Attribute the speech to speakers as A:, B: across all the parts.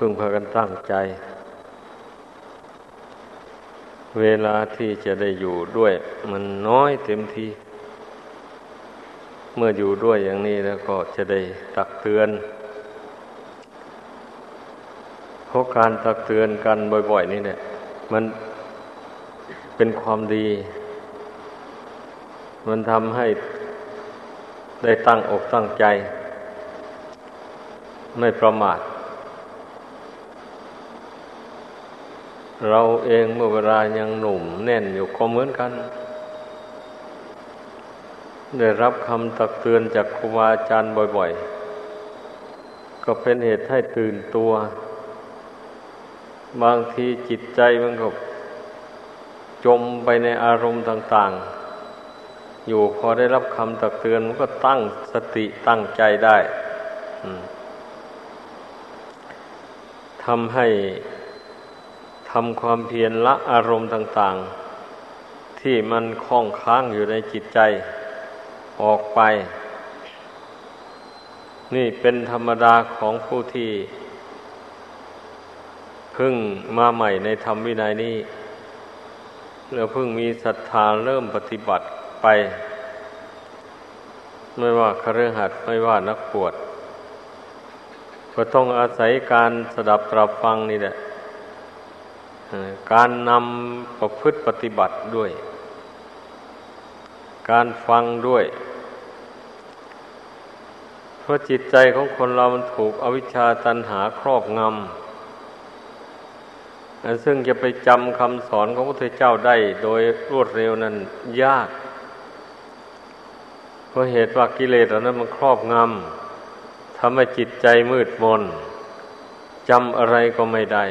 A: พึงพากันตั้งใจ เวลาที่จะได้อยู่ด้วย มันน้อยเต็มทีเมื่ออยู่ด้วยอย่างนี้แล้วก็จะได้ตักเตือนเพราะการตักเตือนกันบ่อย ๆ นี่เนี่ยมันเป็นความดี มันทำให้ได้ตั้งอกตั้งใจ ไม่ประมาท เราเองเมื่อเวลายังหนุ่มแน่นอยู่ก็เหมือนกัน ได้รับคำตักเตือนจากครูบาอาจารย์บ่อยๆ ก็เป็นเหตุให้ตื่นตัว บางทีจิตใจมันก็จมไปในอารมณ์ต่าง ๆ อยู่พอได้รับคำตักเตือนมันก็ตั้งสติตั้งใจได้ทำให้ ทำความเพียรละอารมณ์ต่าง ๆ ที่มันคล้องค้างอยู่ในจิตใจออกไป นี่เป็นธรรมดาของผู้ที่พึ่งมาใหม่ในธรรมวินัยนี้แล้วเพิ่งมีศรัทธาเริ่มปฏิบัติไป ไม่ว่าคฤหัสถ์ไม่ว่านักปวดก็ต้องอาศัยการสดับตรับฟังนี่แหละ การนำประพฤติปฏิบัติด้วย การฟังด้วย เพราะจิตใจของคนเรามันถูกอวิชชาตันหาครอบงำซึ่งจะไปจำคำสอนของพระพุทธเจ้าได้โดยรวดเร็วนั้นยาก เพราะเหตุว่ากิเลสเหล่านั้นมันครอบงำทำให้จิตใจมืดมนจำอะไรก็ไม่ได้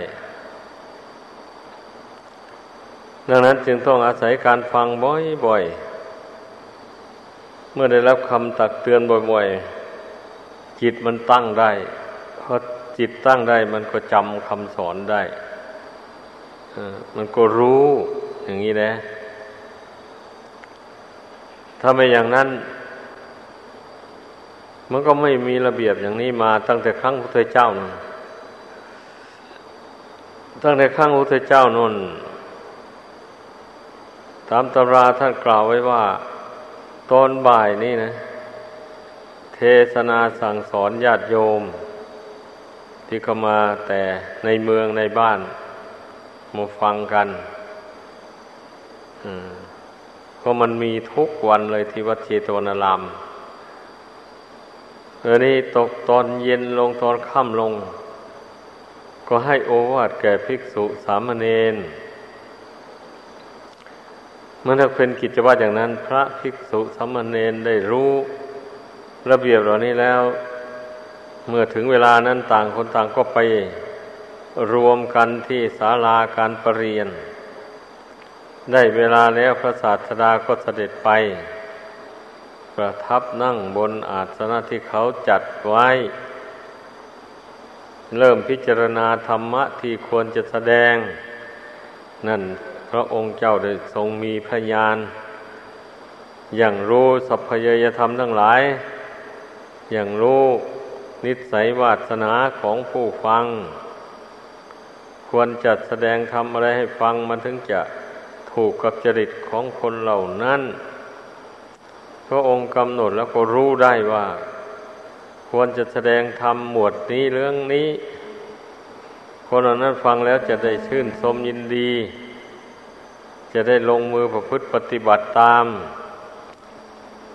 A: ดังนั้นจึงต้องอาศัยการฟังบ่อยๆ เมื่อได้รับคำตักเตือนบ่อยๆ จิตมันตั้งได้พอจิตตั้งได้มันก็จำคำสอนได้มันก็รู้อย่างนี้นะ ถ้าไม่อย่างนั้น มันก็ไม่มีระเบียบอย่างนี้มาตั้งแต่ครั้งพระเจ้านั่นตั้งแต่ครั้งพระเจ้านน ตามตำราท่านกล่าวไว้ว่า ตอนบ่ายนี่นะ เทศนาสั่งสอนญาติโยม ที่เข้ามาแต่ในเมืองในบ้านมาฟังกันเพราะมันมีทุกวันเลยที่วัดเชตวนารามเออนี่ตกตอนเย็นลงตอนค่ำลง ก็ให้โอวาทแก่ภิกษุสามเณร มื่อถ้าเป็นกิจวัตรอย่างนั้น พระภิกษุสามเณรได้รู้ระเบียบเหล่านี้แล้ว เมื่อถึงเวลานั้นต่างคนต่างก็ไปรวมกันที่ศาลาการประเรียน ได้เวลาแล้วพระศาสดาก็เสด็จไป ประทับนั่งบนอาสนะที่เขาจัดไว้ เริ่มพิจารณาธรรมะที่ควรจะแสดง นั่น พระองค์เจ้าได้ทรงมีพยาน อย่างรู้สัพพยยธรรมทั้งหลาย อย่างรู้นิสัยวาสนาของผู้ฟัง ควรจัดแสดงทำอะไรให้ฟังมันถึงจะถูกกับจริตของคนเหล่านั้น พระองค์กำหนดแล้วก็รู้ได้ว่า ควรจะแสดงธรรมหมวดนี้เรื่องนี้ คนเหล่านั้นฟังแล้วจะได้ชื่นชมยินดี จะได้ลงมือประพฤติปฏิบัติตาม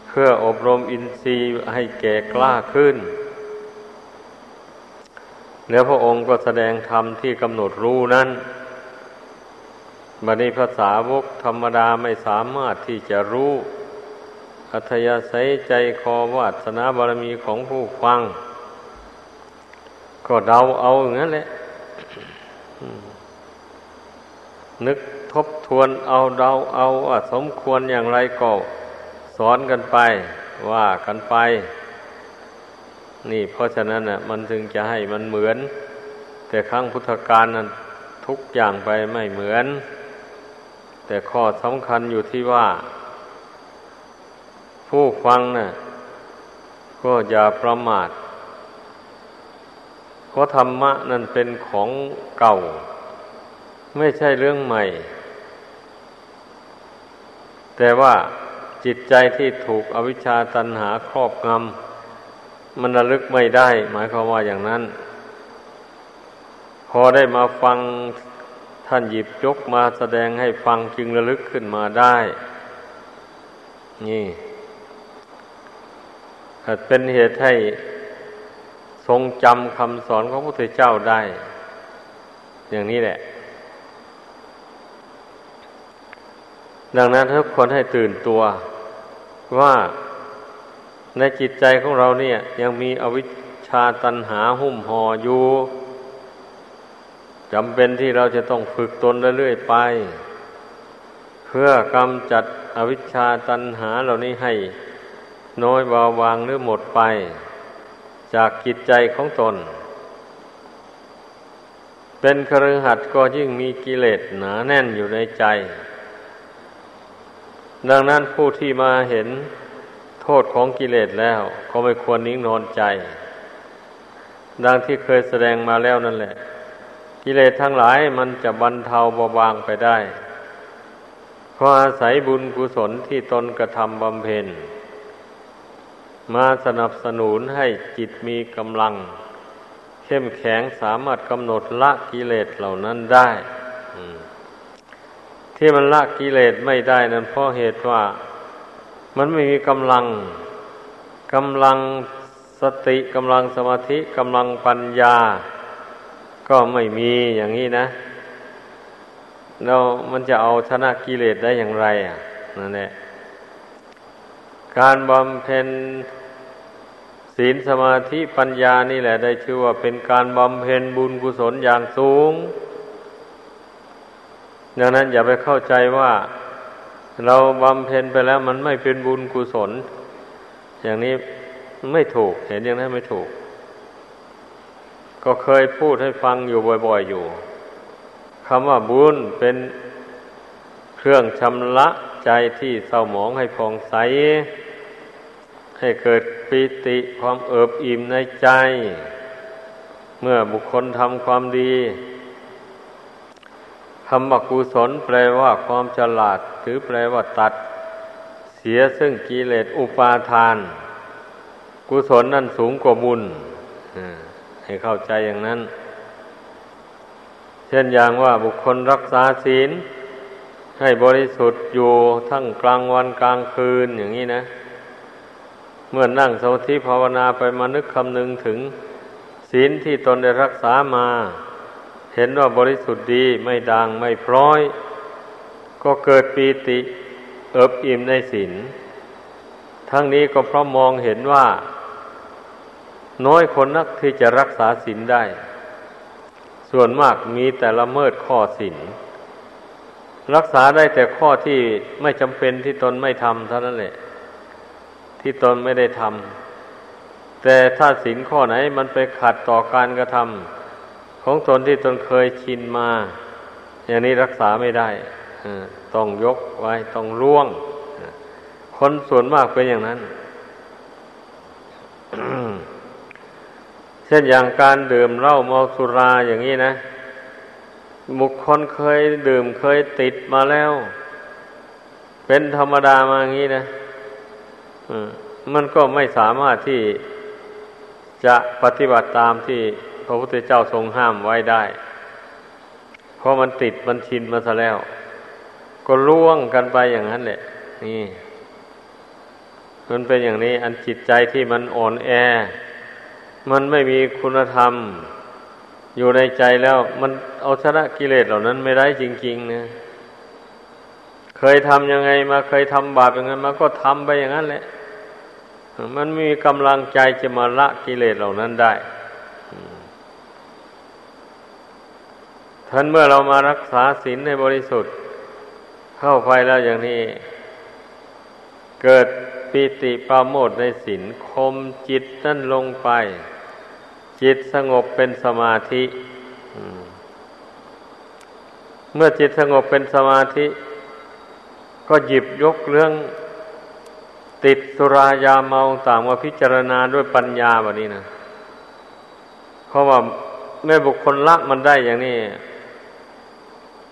A: เพื่ออบรมอินทรีย์ให้แก่กล้าขึ้นแล้วพระองค์ก็แสดงธรรมที่กำหนดรู้นั้นบัดนี้ภาษาวกธรรมดาไม่สามารถที่จะรู้อัธยาศัยใจคอวาสนาบารมีของผู้ฟัง ก็เดาเอาอย่างนั้นแหละนึก ทบทวนเอาเดาเอาว่าสมควรอย่างไรก็สอนกันไป ว่ากันไป นี่เพราะฉะนั้นน่ะ มันจึงจะให้มันเหมือน แต่ครั้งพุทธกาลนั้นทุกอย่างไปไม่เหมือน แต่ข้อสำคัญอยู่ที่ว่า ผู้ฟังน่ะก็อย่าประมาทเพราะธรรมะนั่นเป็นของเก่า ไม่ใช่เรื่องใหม่ แต่ว่าจิตใจที่ถูกอวิชชาตันหาครอบงำมันระลึกไม่ได้ หมายความว่าอย่างนั้น พอได้มาฟังท่านหยิบยกมาแสดงให้ฟังจึงระลึกขึ้นมาได้ นี่เป็นเหตุให้ทรงจำคำสอนของพระพุทธเจ้าได้ อย่างนี้แหละ ดังนั้นทุกคนให้ตื่นตัว ว่าในจิตใจของเราเนี่ย ยังมีอวิชชาตันหาหุ้มห่ออยู่จำเป็นที่เราจะต้องฝึกตนเรื่อยๆไป เพื่อกำจัดอวิชชาตันหาเหล่านี้ให้ น้อยเบาบางหรือหมดไป จากจิตใจของตน เป็นครือหัดก็ยิ่งมีกิเลสหนาแน่นอยู่ในใจ ดังนั้นผู้ที่มาเห็นโทษของกิเลสแล้ว ก็ไม่ควรนิ่งนอนใจ ดังที่เคยแสดงมาแล้วนั่นแหละ กิเลสทั้งหลายมันจะบรรเทาเบาบางไปได้เพราะอาศัยบุญกุศลที่ตนกระทำบำเพ็ญ มาสนับสนุนให้จิตมีกำลัง เข้มแข็งสามารถกำหนดละกิเลสเหล่านั้นได้ ที่มันละกิเลสไม่ได้นั้นเพราะเหตุว่า มันไม่มีกำลังกำลังสติกำลังสมาธิกำลังปัญญา ก็ไม่มีอย่างนี้นะเรามันจะเอาชนะกิเลสได้อย่างไร อะนั่นแหละการบำเพ็ญศีลสมาธิปัญญานี่แหละ ได้ชื่อว่าเป็นการบำเพ็ญบุญกุศลอย่างสูง ดังนั้นอย่าไปเข้าใจว่าเราบำเพ็ญไปแล้วมันไม่เป็นบุญกุศล อย่างนี้ไม่ถูก เห็นอย่างนั้นไม่ถูก ก็เคยพูดให้ฟังอยู่บ่อย ๆ อยู่คำว่าบุญเป็นเครื่องชำระใจที่เศร้าหมองให้ผ่องใส ให้เกิดปิติความเอิบอิ่มในใจ เมื่อบุคคลทำความดี คำว่ากุศลแปลว่าความฉลาดหรือแปลว่าตัด เสียซึ่งกิเลสอุปาทาน กุศลนั่นสูงกว่าบุญให้เข้าใจอย่างนั้น เช่นอย่างว่าบุคคลรักษาศีล ให้บริสุทธิ์อยู่ทั้งกลางวันกลางคืนอย่างนี้นะ เมื่อนั่งสมาธิภาวนาไปมานึกคำนึงถึงศีลที่ตนได้รักษามา เห็นว่าบริสุทธิ์ดีไม่ดังไม่พร้อย ก็เกิดปีติเอิบอิ่มในศีลทั้งนี้ก็เพราะมองเห็นว่า น้อยคนนักที่จะรักษาศีลได้ ส่วนมากมีแต่ละเมิดข้อศีลรักษาได้แต่ข้อที่ไม่จำเป็นที่ตนไม่ทำเท่านั้นแหละที่ตนไม่ได้ทำแต่ถ้าสินข้อไหนมันไปขัดต่อการกระทำ ของตนที่ตนเคยชินมา อย่างนี้รักษาไม่ได้ต้องยกไว้ต้องล่วง คนส่วนมากเป็นอย่างนั้นเช่นอย่างการดื่มเหล้าเมาสุราอย่างนี้นะบุคคลเคยดื่มเคยติดมาแล้ว เป็นธรรมดามาอย่างนี้นะมันก็ไม่สามารถที่จะปฏิบัติตามที่ พระพุทธเจ้าทรงห้ามไว้ได้ เพราะมันติดมันชินมาซะแล้ว ก็ล่วงกันไปอย่างนั้นแหละ นี่ มันเป็นอย่างนี้ อันจิตใจที่มันอ่อนแอ มันไม่มีคุณธรรม อยู่ในใจแล้ว มันเอาชนะกิเลสเหล่านั้นไม่ได้จริงๆนะเคยทำยังไงมาเคยทำบาปอย่างนั้นมาก็ทำไปอย่างนั้นแหละมันมีกำลังใจจะมาละกิเลสเหล่านั้นได้ ท่านเมื่อเรามารักษาศีลในบริสุทธิ์ เข้าไปแล้วอย่างนี้ เกิดปิติปราโมทในศีลคมจิตนั่นลงไป จิตสงบเป็นสมาธิเมื่อจิตสงบเป็นสมาธิ ก็หยิบยกเรื่อง ติดสุรายาเมาต่างมาพิจารณาด้วยปัญญาแบบนี้นะเพราะว่าเมื่อบุคคลละมันได้อย่างนี้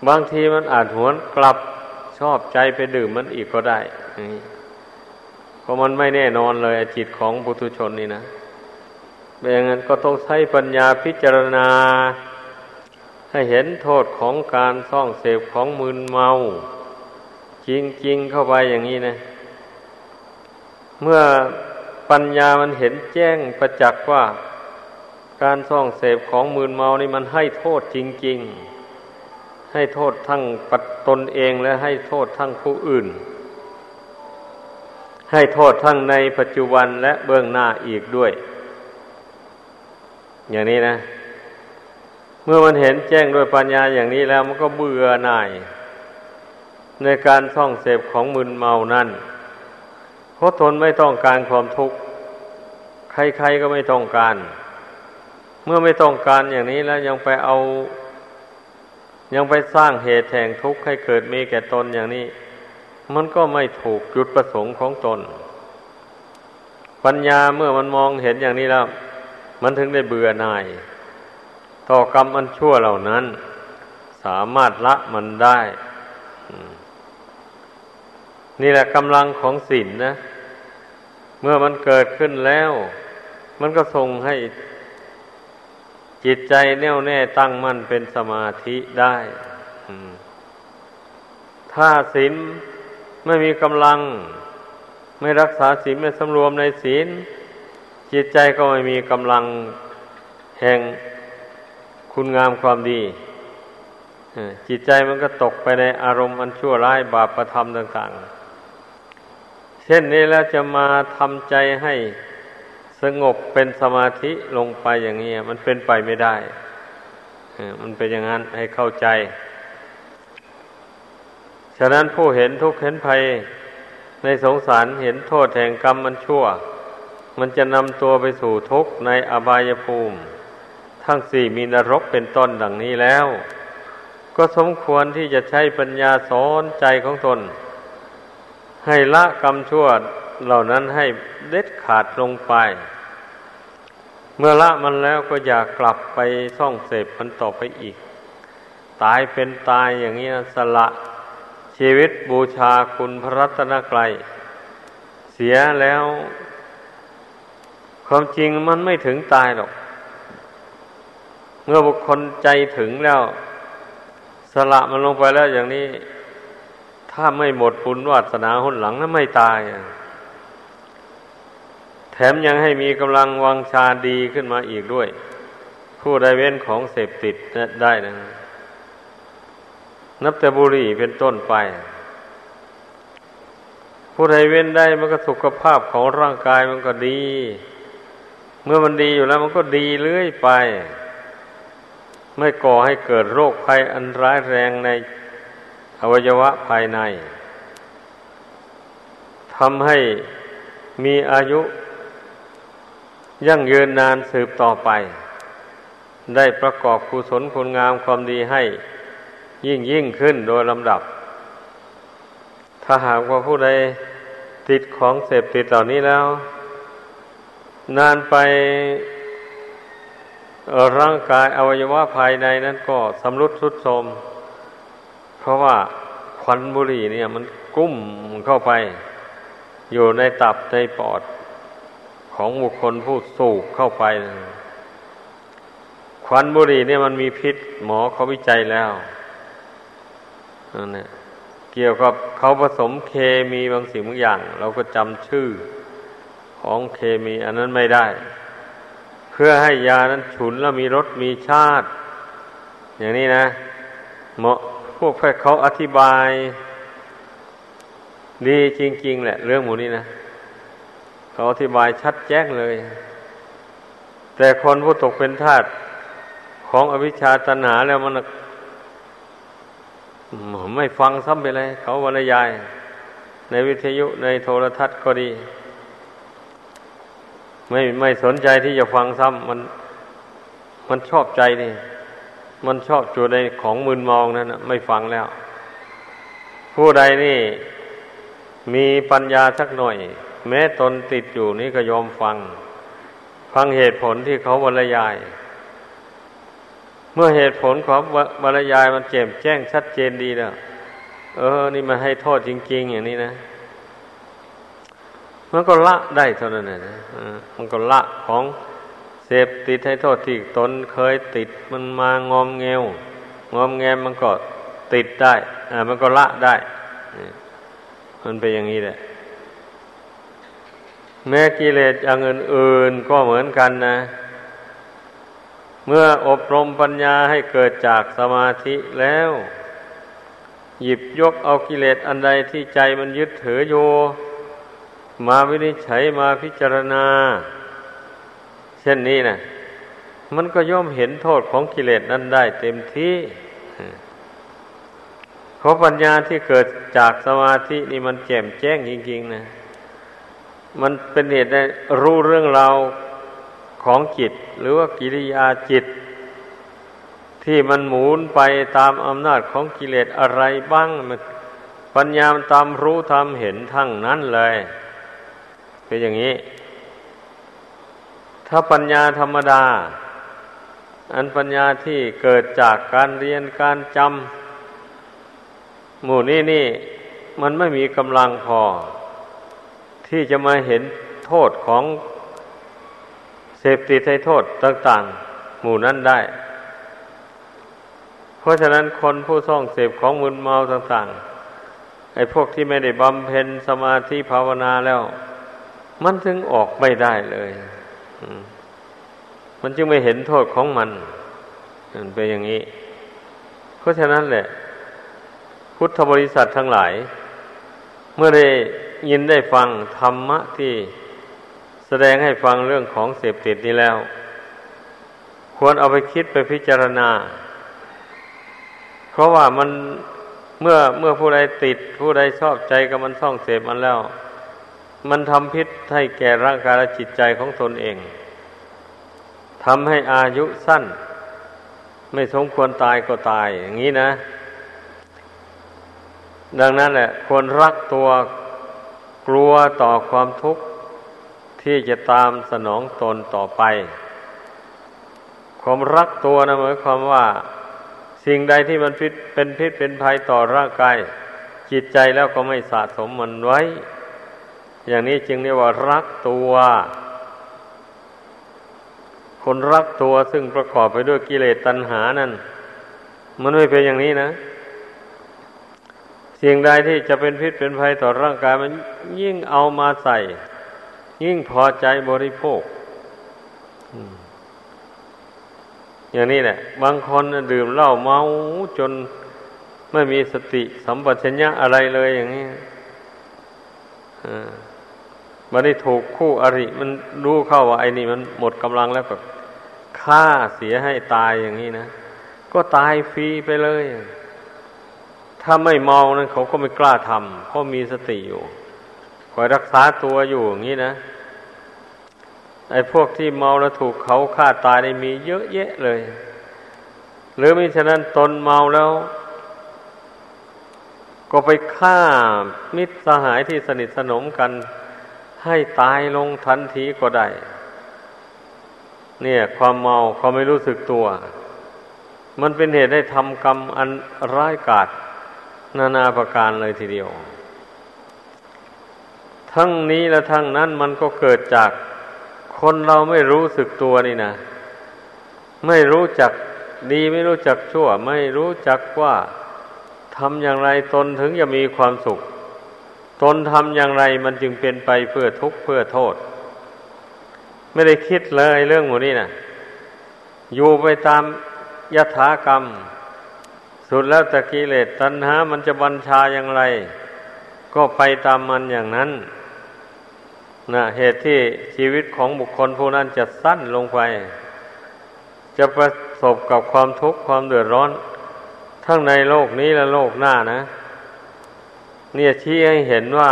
A: บางทีมันอาจหวนกลับชอบใจไปดื่มมันอีกก็ได้เพราะมันไม่แน่นอนเลยจิตของบุตุชนนี่นะอย่างนั้นก็ต้องใช้ปัญญาพิจารณา ให้เห็นโทษของการซ่องเสพของมืนเมา จริงๆเข้าไปอย่างนี้นะ เมื่อปัญญามันเห็นแจ้งประจักษ์ว่า การซ่องเสพของมืนเมานี่มันให้โทษจริง ๆ ให้โทษทั้งปัดตนเองและให้โทษทั้งผู้อื่น ให้โทษทั้งในปัจจุบันและเบื้องหน้าอีกด้วย อย่างนี้นะ เมื่อมันเห็นแจ้งด้วยปัญญาอย่างนี้แล้วมันก็เบื่อหน่าย ในการท่องเสพของมึนเมานั่นเพราะตนไม่ต้องการความทุกข์ ใครๆก็ไม่ต้องการ เมื่อไม่ต้องการอย่างนี้แล้วยังไปเอา ยังไปสร้างเหตุแห่งทุกข์ให้เกิดมีแก่ตนอย่างนี้ มันก็ไม่ถูกจุดประสงค์ของตน ปัญญาเมื่อมันมองเห็นอย่างนี้แล้ว มันถึงได้เบื่อหน่าย ต่อกรรมอันชั่วเหล่านั้น สามารถละมันได้ นี่แหละกำลังของศีลนนะ เมื่อมันเกิดขึ้นแล้ว มันก็ส่งให้ จิตใจแน่วแน่ตั้งมั่นเป็นสมาธิได้ถ้าศีลไม่มีกำลัง ไม่รักษาศีลไม่สำรวมในศีล จิตใจก็ไม่มีกำลังแห่งคุณงามความดีจิตใจมันก็ตกไปในอารมณ์อันชั่วร้ายบาปประทำต่าง ๆ เช่นนี้แล้วจะมาทำใจให้ สงบเป็นสมาธิลงไปอย่างนี้มันเป็นไปไม่ได้มันเป็นอย่างนั้นให้เข้าใจ ฉะนั้นผู้เห็นทุกข์เห็นภัยในสงสารเห็นโทษแห่งกรรมมันชั่ว มันจะนำตัวไปสู่ทุกข์ในอบายภูมิ ทั้งสี่มีนรกเป็นต้นดังนี้แล้ว ก็สมควรที่จะใช้ปัญญาสอนใจของตน ให้ละกรรมชั่ว เหล่านั้นให้เด็ดขาดลงไป เมื่อละมันแล้วก็อย่ากลับไปซ่องเสพมันต่อไปอีก ตายเป็นตายอย่างนี้สละชีวิตบูชาคุณพระรัตนกรัยเสียแล้ว ความจริงมันไม่ถึงตายหรอก เมื่อบุคคลใจถึงแล้ว สละมันลงไปแล้วอย่างนี้ ถ้าไม่หมดปุญวาสนาหุนหลังนั้นไม่ตายแถมยังให้มีกำลังวังชาดีขึ้นมาอีกด้วย ผู้ใดเว้นของเสพติดได้นะ นับแต่บุหรี่เป็นต้นไป ผู้ใดเว้นได้มันก็สุขภาพของร่างกายมันก็ดี เมื่อมันดีอยู่แล้วมันก็ดีเรื่อยไป ไม่ก่อให้เกิดโรคภัยอันร้ายแรงในอวัยวะภายในทำให้มีอายุ ยั่งยืนนานสืบต่อไป ได้ประกอบกุศลคุณงามความดีให้ ยิ่งยิ่งขึ้นโดยลำดับ ถ้าหากว่าผู้ใดติดของเสพติดเหล่านี้แล้ว นานไปร่างกายอวัยวะภายในนั้นก็สำรุดทุดโทรมเพราะว่าควันบุหรี่เนี่ยมันกุ้มเข้าไป อยู่ในตับในปอด ของบุคคลผู้สูบเข้าไปควันบุหรี่เนี่ยมันมีพิษหมอเขาวิจัยแล้วนั่นเนี่ยเกี่ยวกับเขาผสมเคมีบางสิ่งบางอย่าง เราก็จำชื่อของเคมีอันนั้นไม่ได้ เพื่อให้ยานั้นฉุนแล้วมีรสมีชาติ อย่างนี้นะหมาะพวกแพทย์เขาอธิบาย ดีจริง ๆ แหละ เรื่องหมูนี้นะ เขาอธิบายชัดแจ้งเลย แต่คนผู้ตกเป็นทาสของอวิชชาตัณหาแล้วมันไม่ฟังซ้ำไปเลย เขาบรรยาย ในวิทยุในโทรทัศน์ก็ดี ไม่ไม่สนใจที่จะฟังซ้ำมัน มันชอบใจนี่ มันชอบจูในของมึนมองนั่นไม่ฟังแล้ว ผู้ใดนี่ มีปัญญาสักหน่อย แม้ตนติดอยู่นี่ก็ยอมฟัง ฟังเหตุผลที่เขาบรรยาย เมื่อเหตุผลของบรรยายมันแจ่มแจ้งชัดเจนดีแล้วเออ นี่มันให้โทษจริง ๆ อย่างนี้นะมันก็ละได้เท่านั้นนะมันก็ละของเสพติดให้โทษที่ตนเคยติดมันมางอมเงวงอมแงมมันก็ติดได้ อ่า มันก็ละได้ มันเป็นอย่างนี้แหละ แม้กิเลสอย่างอื่นๆก็เหมือนกันนะ เมื่ออบรมปัญญาให้เกิดจากสมาธิแล้ว หยิบยกเอากิเลสอันใดที่ใจมันยึดถืออยู่มาวินิจฉัยมาพิจารณา เช่นนี้นะมันก็ย่อมเห็นโทษของกิเลสนั้นได้เต็มที่เพราะปัญญาที่เกิดจากสมาธินี่มันแจ่มแจ้งจริงๆนะ มันเป็นเหตุได้รู้เรื่องราวของจิต หรือว่ากิริยาจิต ที่มันหมุนไปตามอำนาจของกิเลสอะไรบ้างมันปัญญามันตามรู้ทำเห็นทั้งนั้นเลยเป็นอย่างนี้ ถ้าปัญญาธรรมดา อันปัญญาที่เกิดจากการเรียนการจำหมู่นี้นี่ มันไม่มีกำลังพอ ที่จะมาเห็นโทษของเสพติดให้โทษต่าง ๆ หมู่นั้นได้ เพราะฉะนั้นคนผู้ซ่องเสพของมึนเมาต่าง ๆ ไอ้พวกที่ไม่ได้บำเพ็ญสมาธิภาวนาแล้ว มันถึงออกไม่ได้เลยมันจึงไม่เห็นโทษของมันมันเป็นอย่างนี้ เพราะฉะนั้นแหละ พุทธบริษัททั้งหลาย เมื่อได้ ยินได้ฟังธรรมะที่แสดงให้ฟังเรื่องของเสพติดนี้แล้ว ควรเอาไปคิดไปพิจารณา เพราะว่ามันเมื่อเมื่อผู้ใดติด ผู้ใดชอบใจกับมันท่องเสพมันแล้ว มันทำพิษให้แก่ร่างกายและจิตใจของตนเองทำให้อายุสั้น ไม่สมควรตายก็ตาย อย่างนี้นะ ดังนั้นแหละควรรักตัว กลัวต่อความทุกข์ที่จะตามสนองตนต่อไป ความรักตัวนะหมายความว่า สิ่งใดที่มันพิษเป็นพิษเป็นภัยต่อร่างกาย จิตใจแล้วก็ไม่สะสมมันไว้ อย่างนี้จึงเรียกว่ารักตัว คนรักตัวซึ่งประกอบไปด้วยกิเลสตัณหานั่นมันไม่เป็นอย่างนี้นะ สิ่งใดที่จะเป็นพิษเป็นภัยต่อร่างกายมันยิ่งเอามาใส่ ยิ่งพอใจบริโภคอย่างนี้แหละ บางคนดื่มเหล้าเมาจนไม่มีสติสัมปชัญญะอะไรเลยอย่างนี้มันได้ถูกคู่อริ มันรู้เข้าว่าไอ้นี่มันหมดกำลังแล้วก็ฆ่าเสียให้ตายอย่างนี้นะ ก็ตายฟรีไปเลย ถ้าไม่เมานั้นเขาก็ไม่กล้าทำเพราะมีสติอยู่ คอยรักษาตัวอยู่อย่างนี้นะไอ้พวกที่เมาแล้วถูกเขาฆ่าตายได้มีเยอะแยะเลย หรือมิฉะนั้นตนเมาแล้ว ก็ไปฆ่ามิตรสหายที่สนิทสนมกัน ให้ตายลงทันทีก็ได้ เนี่ย ความเมาเขาไม่รู้สึกตัว มันเป็นเหตุให้ทำกรรมอันร้ายกาจ นานาประการเลยทีเดียว ทั้งนี้และทั้งนั้นมันก็เกิดจากคนเราไม่รู้สึกตัวนี่นะ ไม่รู้จักดีไม่รู้จักชั่ว ไม่รู้จักว่าทำอย่างไรตนถึงจะมีความสุข ตนทำอย่างไรมันจึงเป็นไปเพื่อทุกข์เพื่อโทษ ไม่ได้คิดเลยเรื่องหมดนี้นะอยู่ไปตามยถากรรม สุดแล้วแต่กิเลสตัณหา มันจะบัญชาอย่างไร ก็ไปตามมันอย่างนั้นนะเหตุที่ชีวิตของบุคคลผู้นั้นจะสั้นลงไป จะประสบกับความทุกข์ความเดือดร้อน ทั้งในโลกนี้และโลกหน้านะ เนี่ยชี้ให้เห็นว่า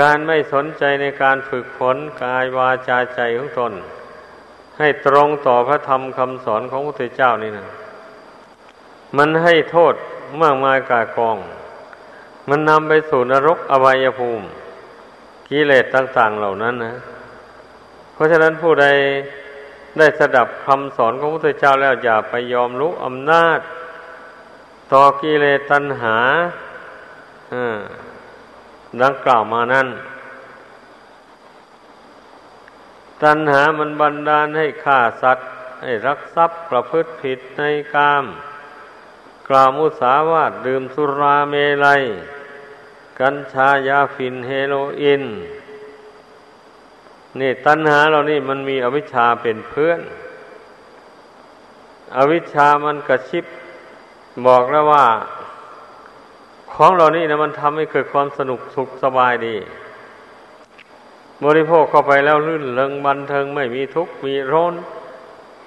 A: การไม่สนใจในการฝึกฝนกายวาจาใจของตน ให้ตรงต่อพระธรรมคำสอนของพระพุทธเจ้านี่นะ มันให้โทษมากมายกายกอง มันนำไปสู่นรกอวัยภูมิกิเลสต่าง ๆเหล่านั้นนะ เพราะฉะนั้นผู้ใดได้สดับคำสอนของพระพุทธเจ้าแล้วอย่าไปยอมรู้อำนาจ ต่อกิเลสตัณหาดังกล่าวมานั้น ตัณหามันบันดาลให้ฆ่าสัตว์ ให้รักทรัพย์ประพฤติผิดในกาม กล่าวมุสาวาทดื่มสุราเมลัย กัญชายาฝิ่นเฮโรอีนนี่ตัณหาเรานี่มันมีอวิชชาเป็นเพื่อน อวิชชามันกระชิบบอกแล้วว่า ของเรานี่นะมันทำให้เกิดความสนุกสุขสบายดี บริโภคเข้าไปแล้วลื่นเริงบันเทิงไม่มีทุกข์มีร้อน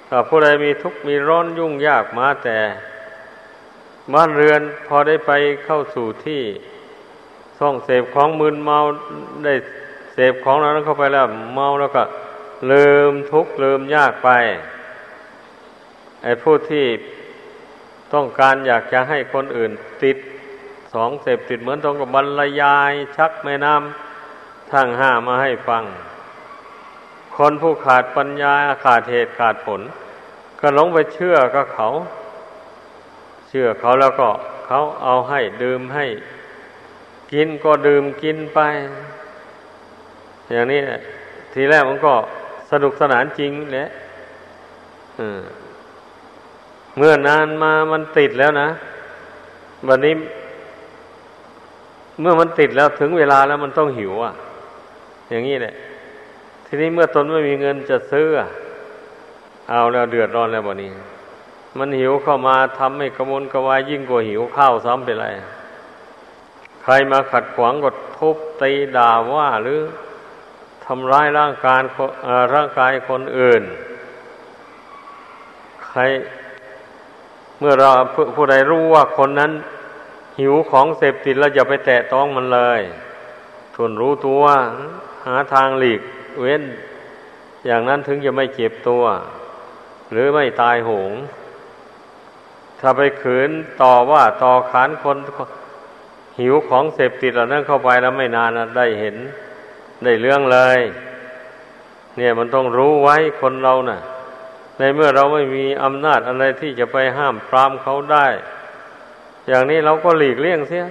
A: ถ้าผู้ใดมีทุกข์มีร้อนยุ่งยากมาแต่ บ้านเรือนพอได้ไปเข้าสู่ที่ส่องเสพของมึนเมาได้เสพของนั้นเข้าไปแล้วเมาแล้วก็ลืมทุกข์ลืมยากไปไอ้ผู้ที่ต้องการอยากจะให้คนอื่นติดสองเสพติดเหมือนต้องกับบรรยาย ชักแม่น้ำทั้งห้ามาให้ฟัง คนผู้ขาดปัญญาขาดเหตุขาดผล ก็หลงไปเชื่อก็เขา เชื่อเขาแล้วก็เขาเอาให้ดื่มให้ กินก็ดื่มกินไป อย่างนี้ทีแรกมันก็สนุกสนานจริงแหละเมื่อนานมามันติดแล้วนะวันนี้ เมื่อมันติดแล้วถึงเวลาแล้วมันต้องหิวอะ อย่างนี้แหละ ทีนี้เมื่อตนไม่มีเงินจะซื้อเอาแล้วเดือดร้อนแล้วบ่นี้ มันหิวเข้ามาทำให้กระมวลกระวายยิ่งกว่าหิวข้าวซ้ำไปเลยใครมาขัดขวางก็ทุบตีด่าว่าหรือทำร้ายร่างกายร่างกายคนอื่น ใคร เมื่อเราผู้ใดรู้ว่าคนนั้น หิวของเสพติดแล้วอย่าไปแตะต้องมันเลยทนรู้ตัวหาทางหลีก เว้น อย่างนั้นถึงจะไม่เจ็บตัว หรือไม่ตายโหง ถ้าไปขืนต่อว่าต่อขานคนหิวของเสพติดเหล่านั้นเข้าไปแล้วไม่นานนะได้เห็นได้เรื่องเลย เนี่ยมันต้องรู้ไว้คนเรานะ่ะ ในเมื่อเราไม่มีอำนาจอะไรที่จะไปห้ามปรามเขาได้ อย่างนี้เราก็หลีกเลี่ยงเสีย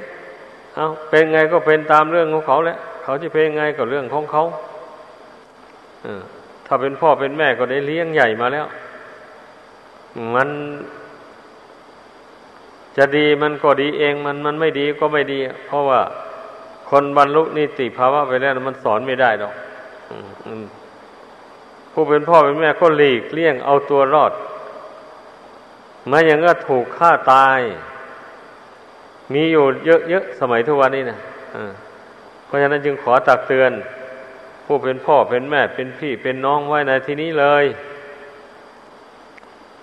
A: เอาเป็นไงก็เป็นตามเรื่องของเขาแหละเขาจะเป็นไงก็เรื่องของเขาถ้าเป็นพ่อเป็นแม่ก็ได้เลี้ยงใหญ่มาแล้ว มัน จะดีมันก็ดีเองมันมันไม่ดีก็ไม่ดี เพราะว่าคนบรรลุนิติภาวะไปแล้วมันสอนไม่ได้ดอกผู้เป็นพ่อเป็นแม่ก็หลีกเลี่ยงเอาตัวรอดมาอย่างก็ถูกฆ่าตาย มีอยู่เยอะๆสมัยทุกวันนี้นะเพราะฉะนั้นจึงขอตักเตือน ผู้เป็นพ่อเป็นแม่เป็นพี่เป็นน้องไว้ในที่นี้เลย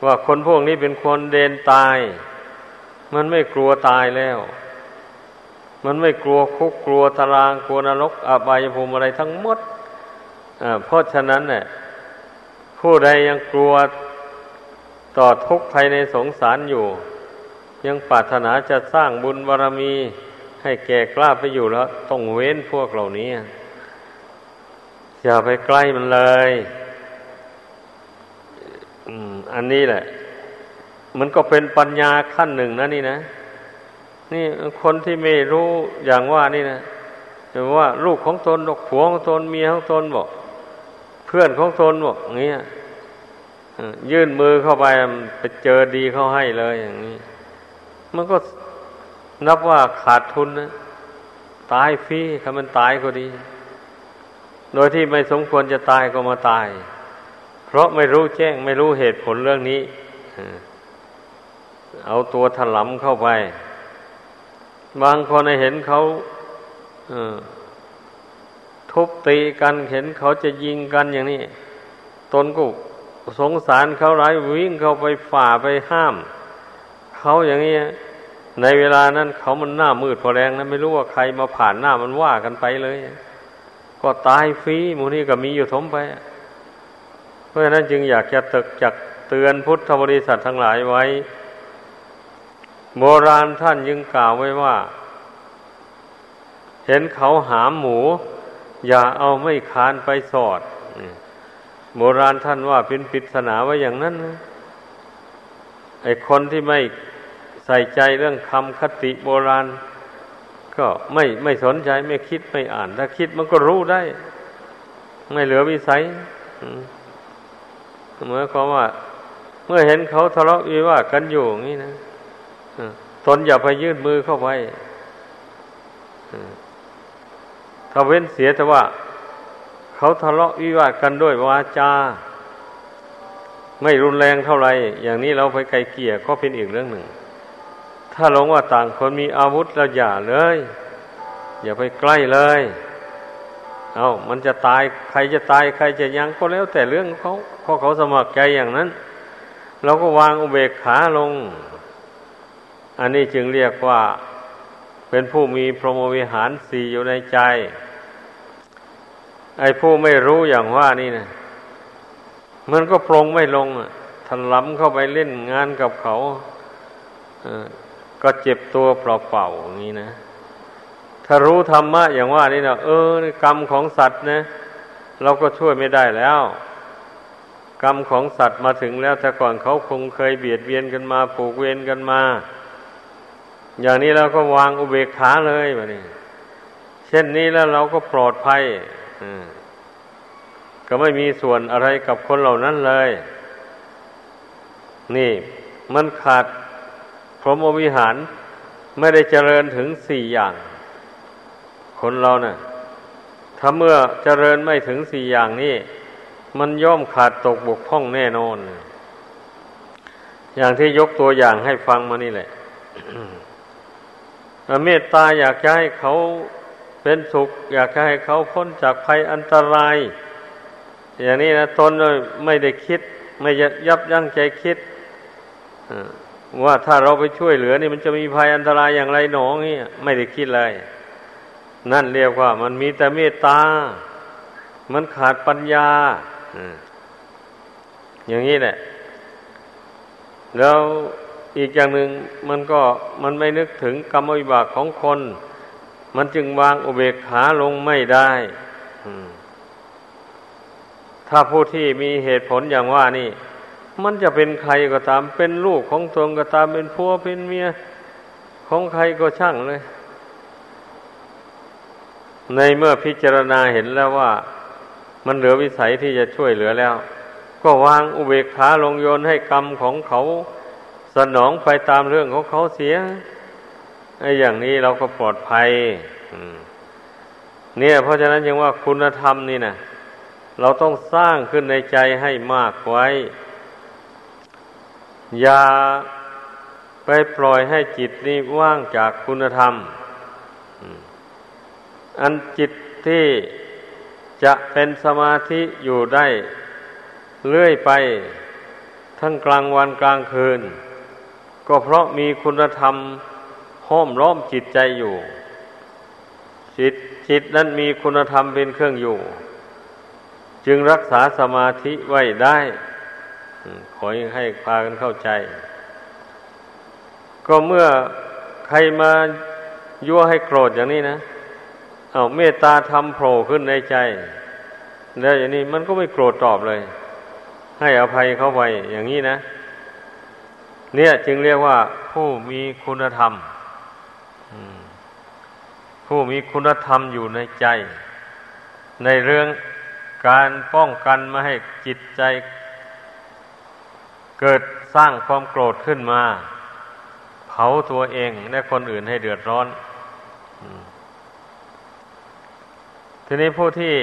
A: ว่าคนพวกนี้เป็นคนเดนตาย มันไม่กลัวตายแล้ว มันไม่กลัวคุกกลัวตารางกลัวนรกอบายภูมิอะไรทั้งหมดเพราะฉะนั้นเนี่ยผู้ใดยังกลัวต่อทุกข์ภายในสงสารอยู่ ยังปรารถนาจะสร้างบุญบารรมี ให้แก่กล้าไปอยู่แล้ว ต้องเว้นพวกเหล่านี้ อย่าไปใกล้มันเลยอันนี้แหละ มันก็เป็นปัญญาขั้นหนึ่งนะนี่นะ นี่คนที่ไม่รู้อย่างว่านี่นะว่า ลูกของตนกผัวของตนเมียของตนบอกเพื่อนของตนบอกอย่างนี้ยื่นมือเข้าไปไปเจอดีเข้าให้เลยอย่างนี้ มันก็นับว่าขาดทุนนะตายฟรีถ้ามันตายก็ดี โดยที่ไม่สมควรจะตายก็มาตาย เพราะไม่รู้แจ้งไม่รู้เหตุผลเรื่องนี้ เอาตัวถลำเข้าไป บางคนเห็นเขาทุบตีกันเห็นเขาจะยิงกันอย่างนี้ ตนก็สงสารเขาร้ายวิ่งเข้าไปฝ่าไปห้าม เขาอย่างนี้ในเวลานั้นเขามันหน้ามืดพอแรงนะไม่รู้ว่าใครมาผ่านหน้ามันว่ากันไปเลย ก็ตายฟรีมูนี่ก็มีอยู่ทมไป เพราะฉะนั้นจึงอยากจะตึกจักเตือนพุทธบริษัททั้งหลายไว้ โบราณท่านยังกล่าวไว้ว่า เห็นเขาหามหมู อย่าเอาไม่คานไปสอด โบราณท่านว่าเป็นปริศนาไว่าอย่างนั้นไอคนที่ไม่ใส่ใจเรื่องคำคติโบราณ ก็ไม่ไม่สนใจไม่คิดไม่อ่าน ถ้าคิดมันก็รู้ได้ ไม่เหลือวิสัยเหมือนความว่า เมื่อเห็นเขาทะเลาะวิวาทกันอยู่อย่างนี้นะ ตนอย่าไปยื่นมือเข้าไปถ้าเว้นเสียแต่ว่า เขาทะเลาะวิวาทกันด้วยวาจา ไม่รุนแรงเท่าไหร่อย่างนี้เราไปไกลเกี่ยก็เป็นอีกเรื่องหนึ่ง ถ้าหลงว่าต่างคนมีอาวุธเราอย่าเลย อย่าไปใกล้เลย เอามันจะตายใครจะตายใครจะยังก็แล้วแต่เรื่องเขาเพราะเขาสมัครใจอย่างนั้น เราก็วางอุเบกขาลง อันนี้จึงเรียกว่าเป็นผู้มีพรหมวิหารสี่อยู่ในใจ ไอ้ผู้ไม่รู้อย่างว่านี่นะมันก็ปรงไม่ลงทันล้ำเข้าไปเล่นงานกับเขาก็เจ็บตัวเปล่าๆอย่างนี้นะ ถ้ารู้ธรรมะอย่างว่านี่นะเออกรรมของสัตว์นะเราก็ช่วยไม่ได้แล้ว กรรมของสัตว์มาถึงแล้วแต่ก่อนเขาคงเคยเบียดเบียนกันมาผูกเวรกันมา อย่างนี้เราก็วางอุเบกขาเลยแบบนี้ เช่นนี้แล้วเราก็ปลอดภัยก็ไม่มีส่วนอะไรกับคนเหล่านั้นเลย นี่ มันขาดพรหมวิหาร ไม่ได้เจริญถึงสี่อย่าง คนเราเนะ่ะถ้าเมื่อเจริญไม่ถึงสี่อย่างนี้มันย่อมขาดตกบกพร่องแน่นอน อย่างที่ยกตัวอย่างให้ฟังมานี่แหละ เมตตาอยากจะให้เขาเป็นสุข อยากให้เขาพ้นจากภัยอันตราย อย่างนี้นะตนไม่ได้คิด ไม่ยับยั้งใจคิดว่าถ้าเราไปช่วยเหลือนี่มันจะมีภัยอันตรายอย่างไรหนอนี่ไม่ได้คิดเลยนั่นเรียกว่า มันมีแต่เมตตา มันขาดปัญญาอย่างนี้แหละแล้ว อีกอย่างหนึ่งมันก็มันไม่นึกถึงกรรมวิบากของคน มันจึงวางอุเบกขาลงไม่ได้ถ้าผู้ที่มีเหตุผลอย่างว่านี่ มันจะเป็นใครก็ตามเป็นลูกของตนก็ตามเป็นผัวเป็นเมียของใครก็ช่างเลย ในเมื่อพิจารณาเห็นแล้วว่า มันเหลือวิสัยที่จะช่วยเหลือแล้ว ก็วางอุเบกขาลงโยนให้กรรมของเขา สนองไปตามเรื่องของเขาเสียไอ้อย่างนี้เราก็ปลอดภัยเนี่ย เพราะฉะนั้นยังว่าคุณธรรมนี่นะเราต้องสร้างขึ้นในใจให้มากไว้ อย่าไปปล่อยให้จิตนี้ว่างจากคุณธรรม อันจิตที่จะเป็นสมาธิอยู่ได้ เรื่อยไป ทั้งกลางวันกลางคืน ก็เพราะมีคุณธรรมห้อมล้อมจิตใจอยู่ จิตจิตนั้นมีคุณธรรมเป็นเครื่องอยู่ จึงรักษาสมาธิไว้ได้ขอให้พากันเข้าใจ ก็เมื่อใครมายั่วให้โกรธอย่างนี้นะ เอาเมตตาธรรมโผล่ขึ้นในใจ แล้วอย่างนี้มันก็ไม่โกรธตอบเลย ให้อภัยเขาไปอย่างนี้นะ เนี่ยจึงเรียกว่าผู้มีคุณธรรม ผู้มีคุณธรรมอยู่ในใจ ในเรื่องการป้องกันไม่ให้จิตใจ เกิดสร้างความโกรธขึ้นมา เผาตัวเองและคนอื่นให้เดือดร้อน ทีนี้ผู้ที่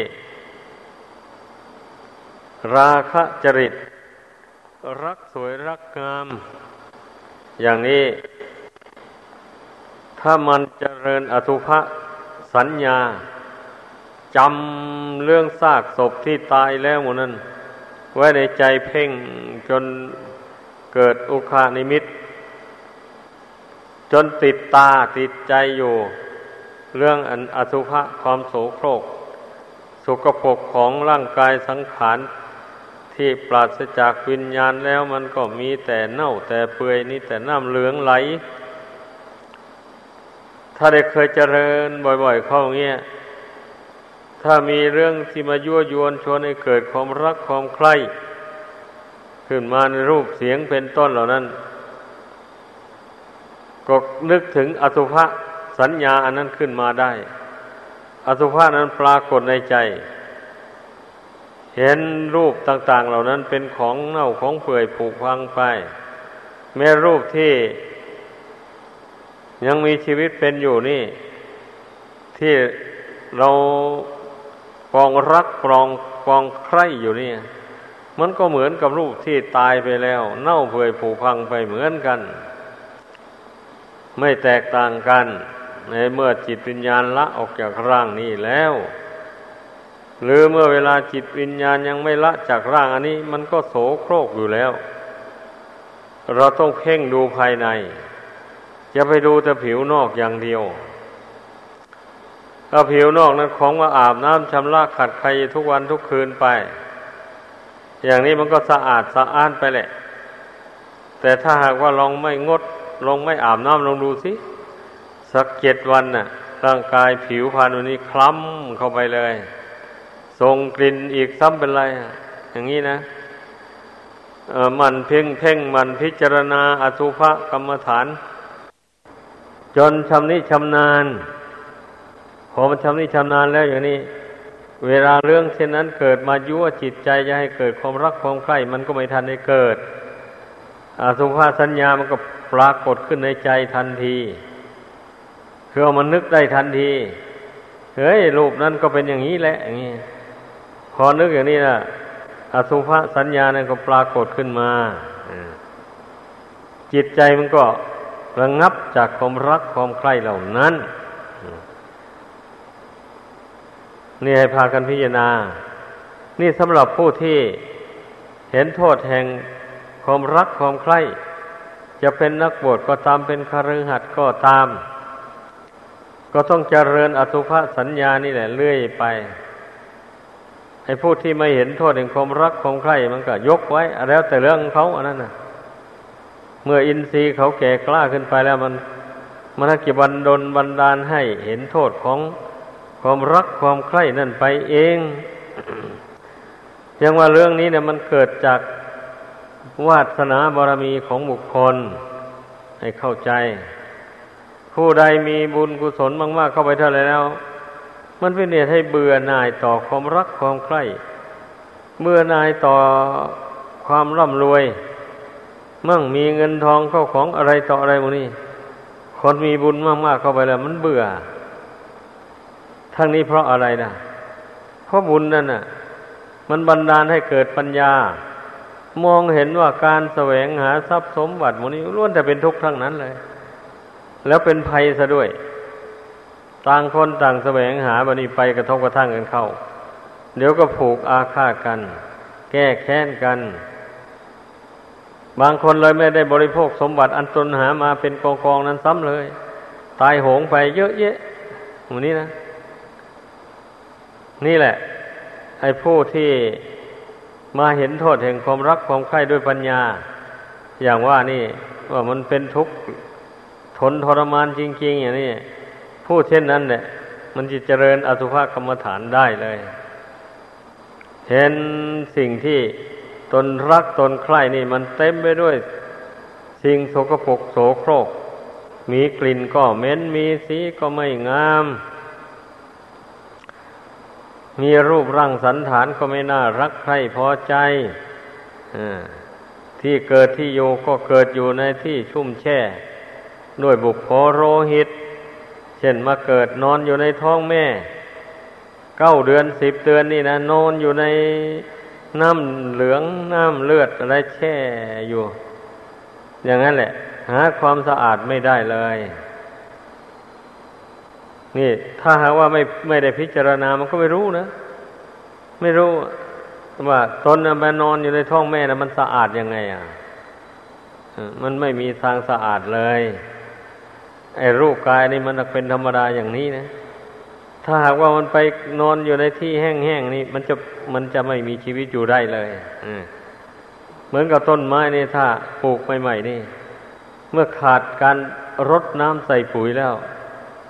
A: ราคะจริต รักสวยรักงาม อย่างนี้ ถ้ามันเจริญอสุภะสัญญาจำเรื่องซากศพที่ตายแล้วหมดนั้น ไว้ในใจเพ่งจนเกิดอุคานิมิต จนติดตาติดใจอยู่ เรื่องอันอสุภะความโสโครก สุกภกของร่างกายสังขาร ที่ปราศจากวิญญาณแล้วมันก็มีแต่เน่าแต่เปื่อยนี่แต่น้ำเหลืองไหล ถ้าได้เคยเจริญบ่อย ๆ เข้าเงี้ย ถ้ามีเรื่องที่มายั่วยวนชวนให้เกิดความรักความใคร่ขึ้นมาในรูปเสียงเป็นต้นเหล่านั้น ก็นึกถึงอสุภะสัญญาอันนั้นขึ้นมาได้ อสุภะนั้นปรากฏในใจ เห็นรูปต่างๆ เหล่านั้นเป็นของเน่าของเปื่อยผุพังไป แม้รูปที่ยังมีชีวิตเป็นอยู่นี่ ที่เราปองรักปองปองใคร่อยู่นี่ มันก็เหมือนกับรูปที่ตายไปแล้ว เน่าเปื่อยผุพังไปเหมือนกัน ไม่แตกต่างกัน ในเมื่อจิตวิญญาณละออกจากร่างนี้แล้ว หรือเมื่อเวลาจิตวิญญาณยังไม่ละจากร่างอันนี้ มันก็โสโครกอยู่แล้ว เราต้องเพ่งดูภายใน จะไปดูแต่ผิวนอกอย่างเดียวถ้าผิวนอกนั้นของมาอาบน้ำชำระขัดใครทุกวันทุกคืนไป อย่างนี้มันก็สะอาดสะอ้านไปแหละ แต่ถ้าหากว่าลองไม่งด ลองไม่อาบน้ำลองดูสิสักเจ็ดวันน่ะ ร่างกายผิวพรรณวันนี้คล้ำเข้าไปเลย ส่งกลิ่นอีกซ้ำเป็นไรอย่างนี้นะมันเพ่งเพ่งมันพิจารณาอสุภกรรมฐาน จนชำนิชำนาญพอมันชำนิชำนาญแล้วอย่างนี้ เวลาเรื่องเช่นนั้นเกิดมายั่วจิตใจจะให้เกิดความรักความใคร่มันก็ไม่ทันได้เกิดอสุภาสัญญามันก็ปรากฏขึ้นในใจทันทีคือมันนึกได้ทันที เฮ้ยรูปนั้นก็เป็นอย่างนี้แหละอย่างนี้ อนึกอย่างนี้นะอสุภาสัญญาเนั้นก็ปรากฏขึ้นมา จิตใจมันก็ระงับจากความรักความใคร่เหล่านั้น นี่ให้พากันพิจารณา นี่สำหรับผู้ที่เห็นโทษแห่งความรักความใคร่ จะเป็นนักบวชก็ตามเป็นคารหัดก็ตาม ก็ต้องเจริญอสุภสัญญานี่แหละเรื่อยไป ให้ผู้ที่ไม่เห็นโทษแห่งความรักความใคร่มันก็ยกไว้แล้วแต่เรื่องเขาอันนั้นนะเมื่ออินทรีย์เขาแก่กล้าขึ้นไปแล้วมันมันกิบันดลบันดาลให้เห็นโทษของความรักความใคร่นั่นไปเองยังว่าเรื่องนี้เนี่ยมันเกิดจากวาสนาบารมีของบุคคล ให้เข้าใจ ผู้ใดมีบุญกุศลมาก ๆ เข้าไปเท่าไรแล้ว มันเป็นเหตุให้เบื่อหน่ายต่อความรักความใคร่เบื่อหน่ายต่อความร่ำรวย มั่งมีเงินทองเข้าของอะไรต่ออะไรพวกนี้ คนมีบุญมากๆเข้าไปแล้ว มันเบื่อ ทั้งนี้เพราะอะไรนะเพราะบุญนั่นน่ะ มันบันดาลให้เกิดปัญญา มองเห็นว่าการแสวงหาทรัพย์สมบัติมนี้ล้วนแต่เป็นทุกข์ทั้งนั้นเลย แล้วเป็นภัยซะด้วย ต่างคนต่างแสวงหาบันี้ไปกระทบกระทั่งกันเข้า เดี๋ยวก็ผูกอาฆาตกัน แก้แค้นกัน บางคนเลยไม่ได้บริโภคสมบัติอันตนหามาเป็นกองกองนั้นซ้ำเลย ตายโหงไปเยอะแยะวันนี้นะ นี่แหละ ไอ้ผู้ที่มาเห็นโทษแห่งความรักความใคร่ด้วยปัญญา อย่างว่านี่ ว่ามันเป็นทุกข์ทนทรมานจริง ๆ อย่างนี้ ผู้เช่นนั้นเนี่ยมันจะเจริญอสุภกรรมฐานได้เลย เห็นสิ่งที่ตนรักตนใคร่นี่มันเต็มไปด้วย สิ่งโสกปรกโสโครก มีกลิ่นก็เหม็นมีสีก็ไม่งาม มีรูปร่างสันฐานก็ไม่น่ารักใครพอใจที่เกิดที่อยู่ก็เกิดอยู่ในที่ชุ่มแช่ ด้วยบุกโพโรหิต เช่นมาเกิดนอนอยู่ในท้องแม่ เก้าเดือนสิบเดือนนี่นะนอนอยู่ในน้ำเหลืองน้ำเลือดอะไรแช่อยู่ อย่างนั้นแหละ หาความสะอาดไม่ได้เลย นี่ ถ้าหากว่าไม่ไม่ได้พิจารณามันก็ไม่รู้นะ ไม่รู้ว่าตนมานอนอยู่ในท้องแม่นะมันสะอาดยังไง อะมันไม่มีทางสะอาดเลย ไอ้รูปกายนี่มันเป็นธรรมดาอย่างนี้นะ ถ้าหากว่ามันไปนอนอยู่ในที่แห้งๆนี่ มันจะมันจะไม่มีชีวิตอยู่ได้เลยเหมือนกับต้นไม้นี่ถ้าปลูกใหม่ๆนี่ เมื่อขาดการรดน้ำใส่ปุ๋ยแล้ว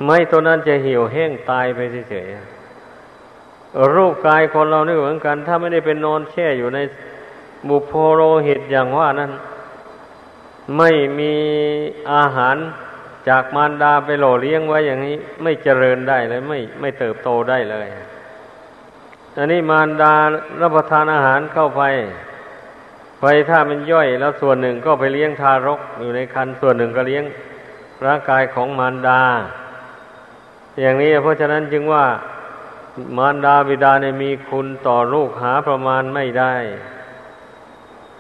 A: ไม้ตัวนั้นจะเหี่ยวแห้งตายไปเฉยๆรูปกายคนเรานี่เหมือนกัน ถ้าไม่ได้เป็นนอนแช่อยู่ในบุพโรหิตอย่างว่านั้น ไม่มีอาหาร จากมารดาไปหล่อเลี้ยงไว้อย่างนี้ ไม่เจริญได้เลย ไม่ไม่เติบโตได้เลยอันนี้มารดารับประทานอาหารเข้าไปไปถ้ามันย่อยแล้วส่วนหนึ่งก็ไปเลี้ยงทารกอยู่ในคันส่วนหนึ่งก็เลี้ยงร่างกายของมารดา อย่างนี้เพราะฉะนั้นจึงว่ามารดาบิดาเนี่ยมีคุณต่อลูกหาประมาณไม่ได้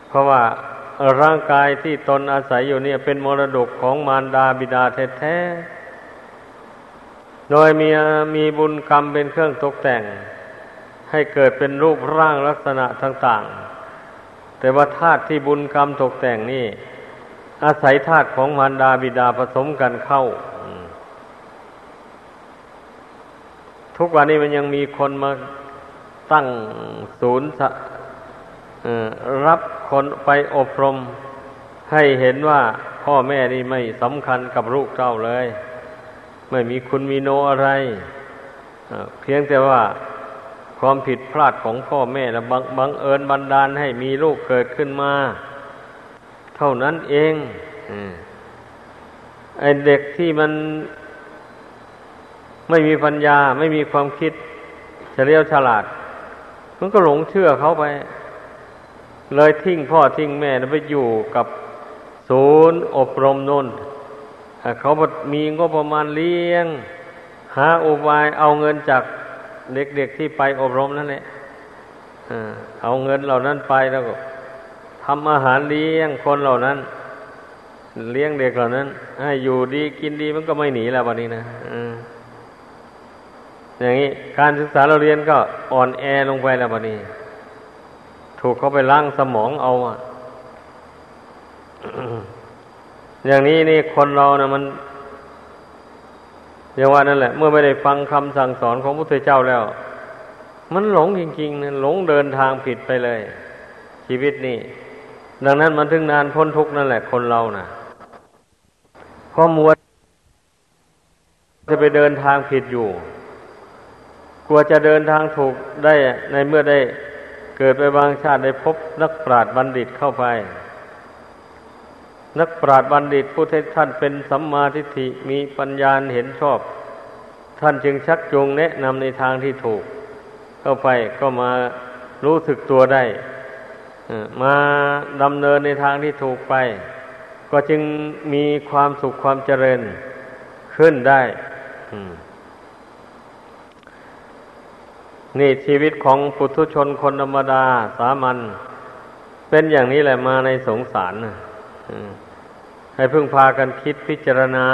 A: เพราะว่า ร่างกายที่ตนอาศัยอยู่เนี่ย เป็นมรดกของมารดาบิดาแท้ๆ โดยมีมีบุญกรรมเป็นเครื่องตกแต่ง ให้เกิดเป็นรูปร่างลักษณะต่างๆ แต่ว่าธาตุที่บุญกรรมตกแต่งนี่ อาศัยธาตุของมารดาบิดาผสมกันเข้า ทุกวันนี้มันยังมีคนมาตั้งศูนย์ รับคนไปอบรมให้เห็นว่าพ่อแม่นี่ไม่สำคัญกับลูกเจ้าเลย ไม่มีคุณมีโนอะไร เพียงแต่ว่าความผิดพลาดของพ่อแม่และบงบังเอิญบันดาลให้มีลูกเกิดขึ้นมา เท่านั้นเองไอเด็กที่มันไม่มีปัญญา ไม่มีความคิดเฉลียวฉลาด มันก็หลงเชื่อเขาไป เลยทิ้งพ่อทิ้งแม่ไปอยู่กับศูนย์อบรมนนเขามีงบประมาณเลี้ยง หาอุบายเอาเงินจากเด็กๆที่ไปอบรมนั่นแหละเอาเงินเหล่านั้นไปแล้วก็ทำอาหารเลี้ยงคนเหล่านั้น เลี้ยงเด็กเหล่านั้น ให้อยู่ดีกินดีมันก็ไม่หนีแล้ววันนี้นะอย่างนี้การศึกษาเราเรียนก็อ่อนแอลงไปแล้วบัดนี้ ถูกเขาไปล้างสมองเอาอะอย่างนี้นี่คนเรานะมันอย่างว่านั่นแหละ เมื่อไม่ได้ฟังคำสั่งสอนของพระพุทธเจ้าแล้ว มันหลงจริงๆนะหลงเดินทางผิดไปเลย ชีวิตนี่ ดังนั้นมันถึงนานพ้นทุกข์นั่นแหละ คนเรานะ่ะพอมัวจะไปเดินทางผิดอยู่ กลัวจะเดินทางถูกได้ในเมื่อได้ เกิดไปบางชาติได้พบนักปราชญ์บัณฑิตเข้าไป นักปราชญ์บัณฑิตผู้ที่ท่านเป็นสัมมาทิฏฐิมีปัญญาเห็นชอบ ท่านจึงชักจูงแนะนำในทางที่ถูก เข้าไปก็มารู้สึกตัวได้มาดำเนินในทางที่ถูกไป ก็จึงมีความสุขความเจริญขึ้นได้ อืม นี่ชีวิตของปุถุชนคนธรรมดาสามัญเป็นอย่างนี้แหละมาในสงสารให้พึ่งพากันคิดพิจารณา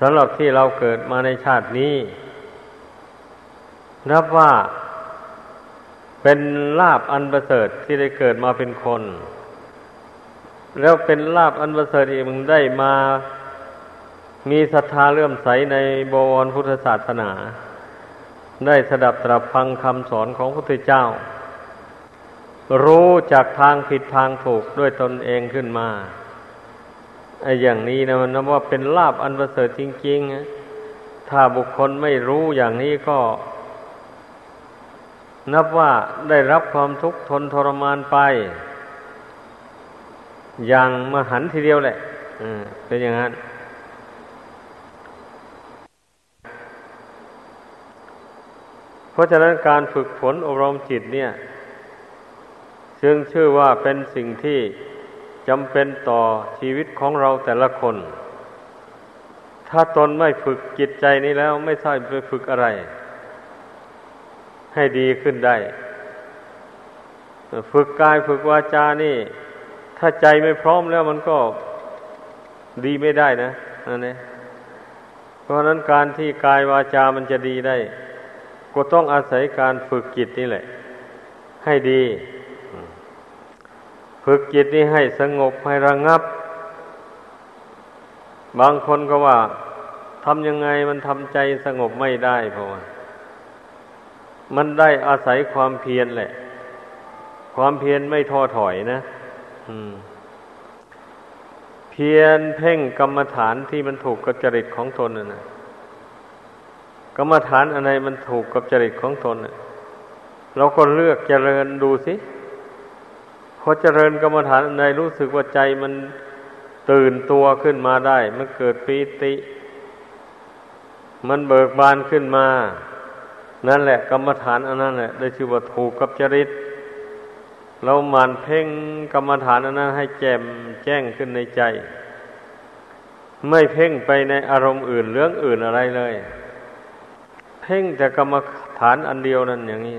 A: สำหรับที่เราเกิดมาในชาตินี้ นับว่าเป็นลาบอันประเสริฐที่ได้เกิดมาเป็นคน แล้วเป็นลาบอันประเสริฐอีกมึงได้มา มีศรัทธาเลื่อมใสในบวรพุทธศาสนา ได้สดับตรับฟังคำสอนของพระพุทธเจ้า รู้จากทางผิดทางถูกด้วยตนเองขึ้นมาไอ้อย่างนี้นะมันนับว่าเป็นลาบอันประเสริฐจริงๆ ถ้าบุคคลไม่รู้อย่างนี้ก็ นับว่าได้รับความทุกข์ทนทรมานไป อย่างมหันทีเดียวแหละเป็นอย่างนั้น เพราะฉะนั้นการฝึกฝนอบรมจิตเนี่ยจึงชื่อว่าเป็นสิ่งที่จำเป็นต่อชีวิตของเราแต่ละคน ถ้าตนไม่ฝึกจิตใจนี้แล้วไม่ใช่ไปฝึกอะไร ให้ดีขึ้นได้ ฝึกกายฝึกวาจานี่ ถ้าใจไม่พร้อมแล้วมันก็ดีไม่ได้นะนั่นเองเพราะนั้นการที่กายวาจามันจะดีได้ ก็ต้องอาศัยการฝึกจิตนี่แหละ ให้ดี ฝึกจิตนี้ให้สงบให้ระงับ บางคนก็ว่าทำยังไงมันทำใจสงบไม่ได้เพราะว่ามันได้อาศัยความเพียรแหละ ความเพียรไม่ท้อถอยนะเพียรเพ่งกรรมฐานที่มันถูกกระจริตของตนน่ะนะ กรรมฐานอะไรมันถูกกับจริตของตนเราก็เลือกเจริญดูสิพอเจริญกรรมฐานอะไรรู้สึกว่าใจมันตื่นตัวขึ้นมาได้ มันเกิดปีติ มันเบิกบานขึ้นมา นั่นแหละกรรมฐานอันนั้นแหละได้ชื่อว่าถูกกับจริต เราหมั่นเพ่งกรรมฐานอันนั้นให้แจ่มแจ้งขึ้นในใจ ไม่เพ่งไปในอารมณ์อื่นเรื่องอื่นอะไรเลย เพ่งแต่กรรมฐานอันเดียวนั่นอย่างนี้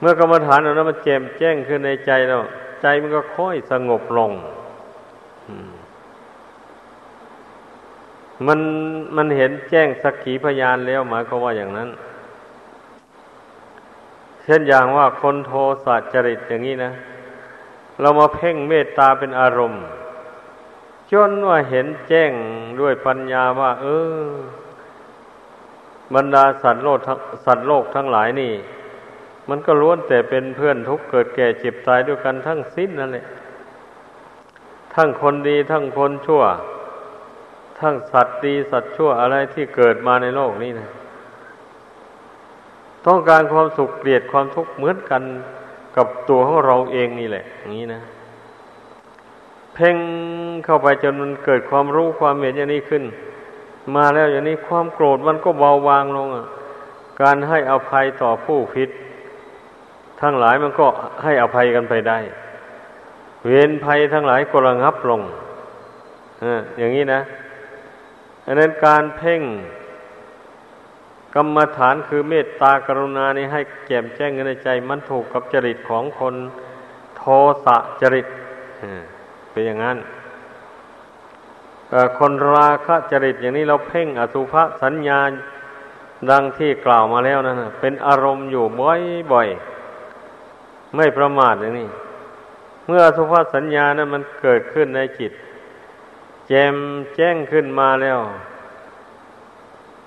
A: เมื่อกรรมฐานอันนั้นมันแจ่มแจ้งขึ้นในใจแล้ว ใจมันก็ค่อยสงบลงมันมันเห็นแจ้งสักขีพยานแล้วหมายความว่าอย่างนั้น เช่นอย่างว่าคนโทสะจริตอย่างนี้นะ เรามาเพ่งเมตตาเป็นอารมณ์ จนว่าเห็นแจ้งด้วยปัญญาว่า เออ บรรดาสัตว์โลกสัตว์โลกทั้งหลายนี่ มันก็ล้วนแต่เป็นเพื่อนทุกเกิดแก่เจ็บตายด้วยกันทั้งสิ้นนั่นแหละทั้งคนดีทั้งคนชั่ว ทั้งสัตว์ดีสัตว์ชั่วอะไรที่เกิดมาในโลกนี้นะต้องการความสุขเกลียดความทุกข์เหมือนกันกับตัวของเราเองนี่แหละอย่างนี้นะ เพ่งเข้าไปจนมันเกิดความรู้ความเห็นอย่างนี้ขึ้น มาแล้วอย่างนี้ความโกรธมันก็เบาบางลงอะ การให้อภัยต่อผู้ผิด ทั้งหลายมันก็ให้อภัยกันไปได้ เวรภัยทั้งหลายก็ระงับลงอย่างนี้นะอันนั้นการเพ่งกรรมฐานคือเมตตากรุณานี่ให้แจ่มแจ้งในใจ มันถูกกับจริตของคนโทสะจริตเป็นอย่างนั้น คนราคะจริตอย่างนี้เราเพ่งอสุภสัญญาดังที่กล่าวมาแล้วนะั่นเป็นอารมณ์อยู่บ่อยๆไม่ประมาทอย่างนี้ เมื่ออสุภาพสัญญานะั้นมันเกิดขึ้นในจิต แจมแจ้งขึ้นมาแล้ว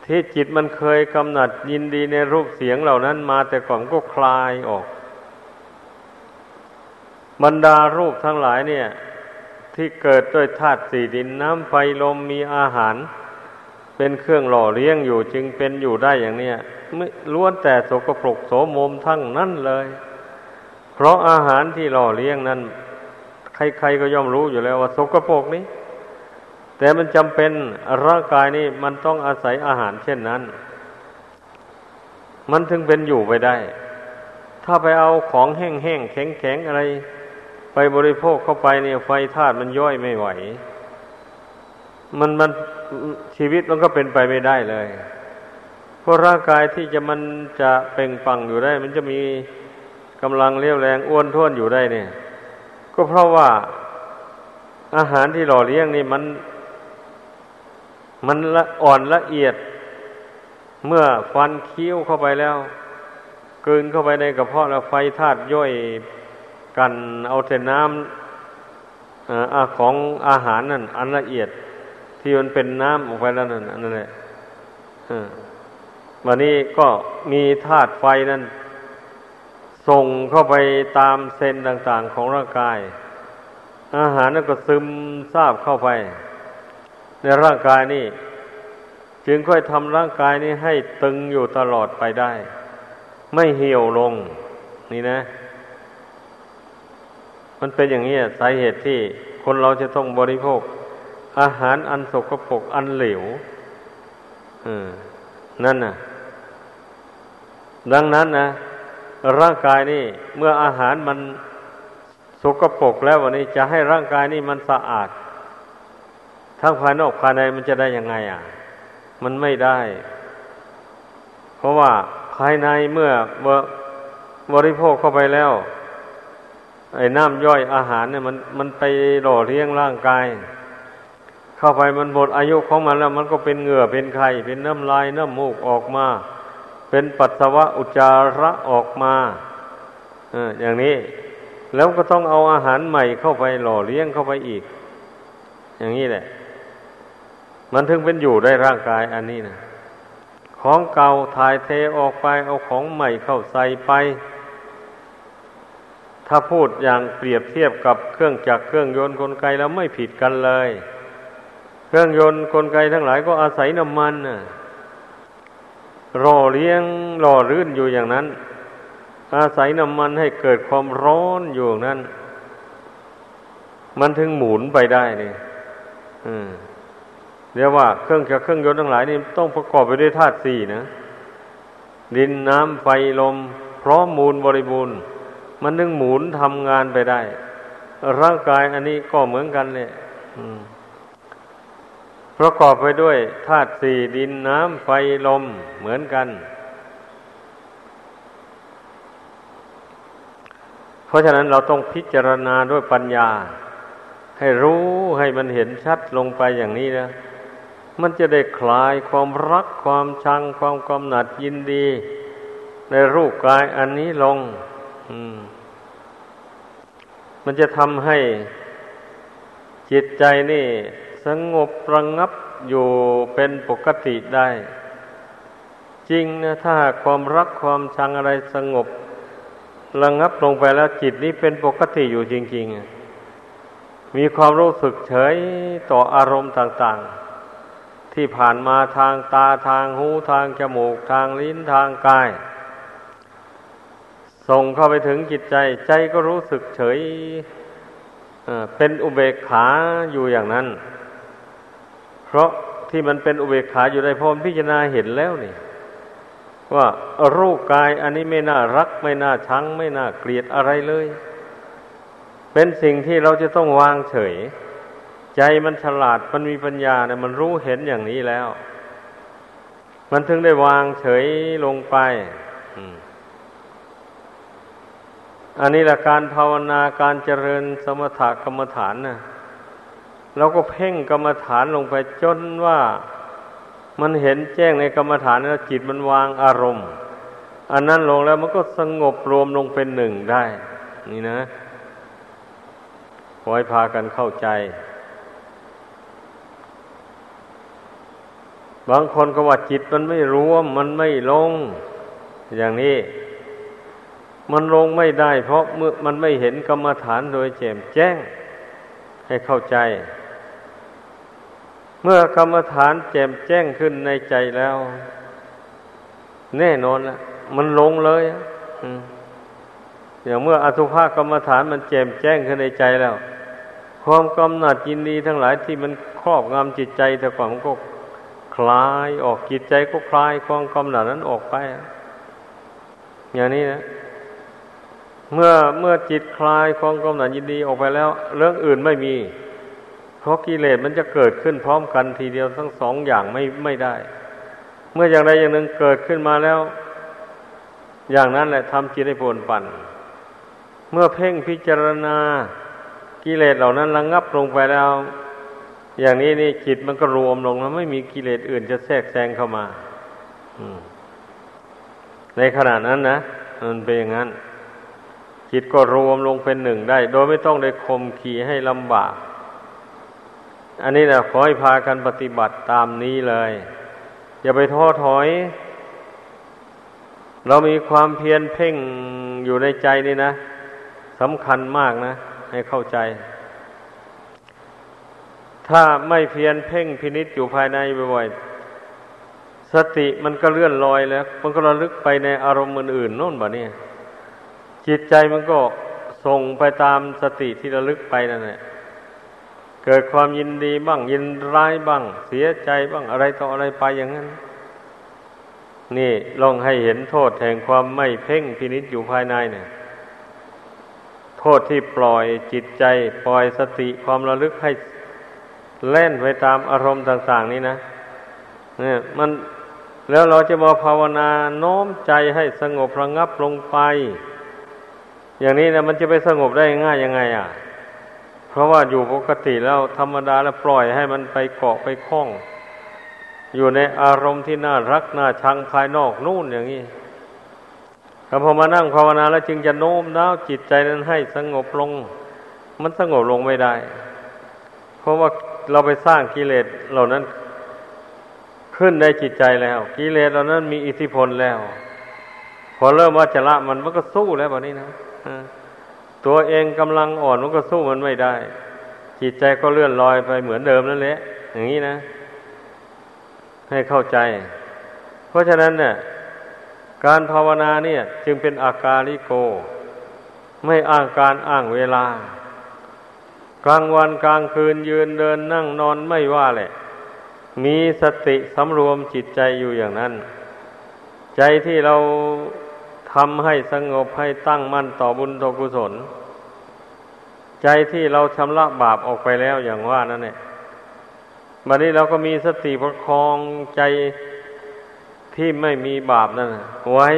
A: ที่จิตมันเคยกำหนัดยินดีในรูปเสียงเหล่านั้นมาแต่ก่อนก็คลายออก บรรดารูปทั้งหลายเนี่ย ที่เกิดด้วยธาตุสี่ดินน้ำไฟลมมีอาหาร เป็นเครื่องหล่อเลี้ยงอยู่จึงเป็นอยู่ได้อย่างเนี้ยไม่ล้วนแต่สกปรกโสมมทั้งนั้นเลย เพราะอาหารที่หล่อเลี้ยงนั้น ใครๆก็ย่อมรู้อยู่แล้วว่าสกปรกนี้ แต่มันจำเป็นร่างกายนี้มันต้องอาศัยอาหารเช่นนั้น มันถึงเป็นอยู่ไปได้ ถ้าไปเอาของแห้งๆแข็งๆอะไร ไปบริโภคเข้าไปเนี่ยไฟธาตุมันย่อยไม่ไหว มันมันชีวิตมันก็เป็นไปไม่ได้เลยเพราะร่างกายที่จะมันจะเป่งปังอยู่ได้ มันจะมีกำลังเลี้ยวแรงอ้วนท้วนอยู่ได้เนี่ย ก็เพราะว่าอาหารที่หล่อเลี้ยงนี่มัน มันละอ่อนละเอียด เมื่อฟันเคี้ยวเข้าไปแล้วกลืนเข้าไปในกระเพาะแล้วไฟธาตุย่อย กันเอาแต่น้ำอของอาหารนั่นอันละเอียด ที่มันเป็นน้ำออกไปแล้วนั่นนั่นแหละวันนี้ก็มีธาตุไฟนั่นส่งเข้าไปตามเซนต่าง ๆ ของร่างกาย อาหารนั้นก็ซึมซาบเข้าไป ในร่างกายนี่ จึงค่อยทำร่างกายนี้ให้ตึงอยู่ตลอดไปได้ ไม่เหี่ยวลง นี่นะ มันเป็นอย่างนี้สาเหตุที่คนเราจะต้องบริโภค อาหารอันสกปรกอันเหลวนั่นน่ะ ดังนั้นนะร่างกายนี่ เมื่ออาหารมันสกปรกแล้ววันนี้จะให้ร่างกายนี่มันสะอาด ทั้งภายนอกภายในมันจะได้ยังไง อะ มันไม่ได้ เพราะว่าภายในเมื่อบริโภคเข้าไปแล้ว ไอ้น้ำย่อยอาหารเนี่ยมันมันไปหล่อเลี้ยงร่างกาย เข้าไปมันหมดอายุของมันแล้ว มันก็เป็นเหงื่อเป็นไข่เป็นน้ำลายน้ำมูกออกมา เป็นปัสสาวะอุจจาระออกมาอย่างนี้ แล้วก็ต้องเอาอาหารใหม่เข้าไปหล่อเลี้ยงเข้าไปอีก อย่างนี้แหละ มันถึงเป็นอยู่ได้ร่างกายอันนี้นะของเก่าถ่ายเทออกไปเอาของใหม่เข้าใส่ไป ถ้าพูดอย่างเปรียบเทียบกับเครื่องจักรเครื่องยนต์กลไกแล้วไม่ผิดกันเลย เครื่องยนต์กลไกทั้งหลายก็อาศัยน้ำมันน่ะรอเลี้ยงรอรื่นอยู่อย่างนั้น อาศัยน้ำมันให้เกิดความร้อนอยู่นั้น มันถึงหมุนไปได้นี่เรียกว่าเครื่องจักรเครื่องยนต์ทั้งหลายนี่ต้องประกอบไปด้วยธาตุสี่นะดินน้ำไฟลม พร้อมมูลบริบูรณ์ มันถึงหมุนทำงานไปได้ ร่างกายอันนี้ก็เหมือนกันเลยประกอบไปด้วยธาตุสี่ดินน้ำไฟลมเหมือนกัน เพราะฉะนั้นเราต้องพิจารณาด้วยปัญญา ให้รู้ให้มันเห็นชัดลงไปอย่างนี้นะมันจะได้คลายความรักความชังความกำหนัดยินดี ในรูปกายอันนี้ลง มันจะทำให้จิตใจนี่สงบระงงับอยู่เป็นปกติได้ จริงนะถ้าความรักความชังอะไรสงบระงงับลงไปแล้วจิตนี้เป็นปกติอยู่จริงๆ มีความรู้สึกเฉยต่ออารมณ์ต่างๆ ที่ผ่านมาทางตาทางหูทางจมูกทางลิ้นทางกาย ส่งเข้าไปถึงจิตใจ ใจก็รู้สึกเฉยเป็นอุเบกขาอยู่อย่างนั้น เพราะที่มันเป็นอุเบกขาอยู่ในพรมพิจารณาเห็นแล้วนี่ ว่ารูปกายอันนี้ไม่น่ารัก ไม่น่าชัง ไม่น่าเกลียดอะไรเลย เป็นสิ่งที่เราจะต้องวางเฉย ใจมันฉลาดมันมีปัญญาเนี่ยมันรู้เห็นอย่างนี้แล้ว มันถึงได้วางเฉยลงไปอั อันนี้แหละการภาวนาการเจริญสมถกรรมฐานนะ่ะเราก็เพ่งกรรมฐานลงไปจนว่ามันเห็นแจ้งในกรรมฐานแล้วจิตมันวางอารมณ์ อันนั้นลงแล้วมันก็สงบรวมลงเป็นหนึ่งได้ นี่นะขอให้พากันเข้าใจ บางคนก็ว่าจิตมันไม่รวมมันไม่ลง อย่างนี้ มันลงไม่ได้ เพราะเมื่อมันไม่เห็นกรรมฐานโดยแจ่มแจ้ง ให้เข้าใจ เมื่อกรรมฐานแจ่มแจ้งขึ้นในใจแล้ว แน่นอนละมันลงเลยอย่างเมื่ออสุภากรรมฐานมันแจ่มแจ้งขึ้นในใจแล้ว ความกำหนัดยินดีทั้งหลายที่มันครอบงำจิตใจแต่ก่อนมันก็คลายออกจิตใจก็คลายความกำหนัดนั้นออกไป อย่างนี้นะ เมื่อเมื่อจิตคลายความกำหนัดยินดีออกไปแล้ว เรื่องอื่นไม่มี เพราะกิเลสมันจะเกิดขึ้นพร้อมกันทีเดียวทั้งสองอย่างไม่ไม่ได้ เมื่ออย่างใดอย่างหนึ่งเกิดขึ้นมาแล้ว อย่างนั้นแหละทำจิตให้ปนปั่น เมื่อเพ่งพิจารณากิเลสเหล่านั้นระงงับลงไปแล้ว อย่างนี้นี่จิตมันก็รวมลงแล้วไม่มีกิเลสอื่นจะแทรกแซงเข้ามาในขณะนั้นนะมันเป็นอย่างนั้น จิตก็รวมลงเป็นหนึ่งได้ โดยไม่ต้องได้คมขี่ให้ลำบาก อันนี้นะขอให้พากันปฏิบัติตามนี้เลย อย่าไปท้อถอย เรามีความเพียรเพ่งอยู่ในใจนี่นะสำคัญมากนะ ให้เข้าใจ ถ้าไม่เพียรเพ่งพินิษอยู่ภายในบ่อยๆสติมันก็เลื่อนลอยแล้ว มันก็ระลึกไปในอารมณ์อื่นๆโน่นบ่เนี่ย จิตใจมันก็ส่งไปตามสติที่ระลึกไปนั่นแหละเกิดความยินดีบ้าง ยินร้ายบ้าง เสียใจบ้างอะไรต่ออะไรไปอย่างนั้น นี่ลองให้เห็นโทษแห่งความไม่เพ่งพินิษอยู่ภายในเนี่ยโทษที่ปล่อยจิตใจ ปล่อยสติความระลึกให้เล่นไปตามอารมณ์ต่าง ๆ นี้นะเนี่ยมันแล้วเราจะมาภาวนาโน้มใจให้สงบระงับลงไป อย่างนี้นะมันจะไปสงบได้ง่ายยังไง อะ เพราะว่าอยู่ปกติแล้วธรรมดาแล้วปล่อยให้มันไปเกาะไปคล้อง อยู่ในอารมณ์ที่น่ารักน่าชังภายนอกนู่นอย่างนี้แต่พอมานั่งภาวนาแล้วจึงจะโน้มน้าวจิตใจนั้นให้สงบลง มันสงบลงไม่ได้ เพราะว่าเราไปสร้างกิเลสเหล่านั้นขึ้นในจิตใจแล้วกิเลสเหล่านั้นมีอิทธิพลแล้ว พอเริ่มว่าจะละมันมันก็สู้แล้วแบบนี้นะ ตัวเองกำลังอ่อนมันก็สู้มันไม่ได้ จิตใจก็เลื่อนลอยไปเหมือนเดิมนั่นแหละอย่างนี้นะ ให้เข้าใจ เพราะฉะนั้นเนี่ยการภาวนาเนี่ย จึงเป็นอาการลิโก ไม่อ้างการอ้างเวลา กลางวันกลางคืนยืนเดินนั่งนอนไม่ว่าแหละ มีสติสำรวมจิตใจอยู่อย่างนั้น ใจที่เราำให้สงบให้ตั้งมั่นต่อบุญต่อกุศล ใจที่เราชำระบาปออกไปแล้วอย่างว่านั่นแหละบัดนี้เราก็มีสติประคองใจที่ไม่มีบาปนั่นไว้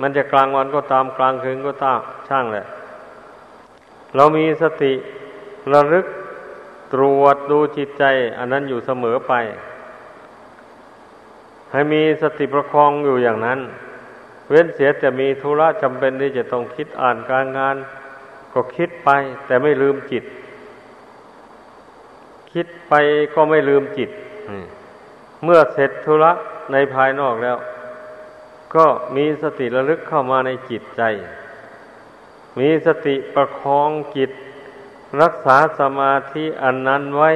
A: มันจะกลางวันก็ตามกลางคืนก็ตามช่างแหละ เรามีสติระลึกตรวจดูจิตใจ อันนั้นอยู่เสมอไป ให้มีสติประคองอยู่อย่างนั้น เว้นเสียแต่มีธุระจำเป็นที่จะต้องคิดอ่านการงาน ก็คิดไป แต่ไม่ลืมจิต คิดไปก็ไม่ลืมจิต เมื่อเสร็จธุระในภายนอกแล้ว ก็มีสติระลึกเข้ามาในจิตใจ มีสติประคองจิต รักษาสมาธิอันนั้นไว้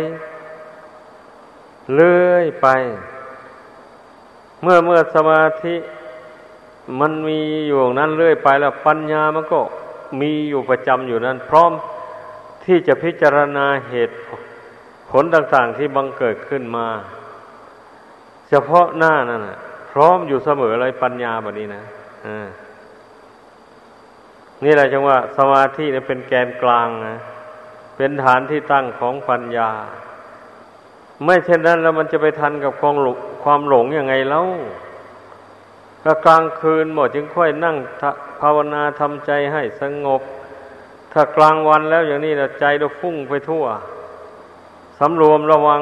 A: เลื่อยไป เมื่อเมื่อสมาธิ มันมีอยู่นั้นเลื่อยไปแล้วปัญญามันก็มีอยู่ประจำอยู่นั้น พร้อมที่จะพิจารณาเหตุผลต่างๆที่บังเกิดขึ้นมา เฉพาะหน้านั่นนะพร้อมอยู่เสมอเลยปัญญาแบบนี้นะอ่านี่แหละจังว่าสมาธิเนี่ยเป็นแกนกลางนะเป็นฐานที่ตั้งของปัญญา ไม่เช่นนั้นแล้วมันจะไปทันกับความหลงความหลงยังไงแล้ว ก็กลางคืนหมดจึงค่อยนั่งภาวนาทำใจให้สงบ ถ้ากลางวันแล้วอย่างนี้นะใจเราฟุ้งไปทั่วสำรวมระวัง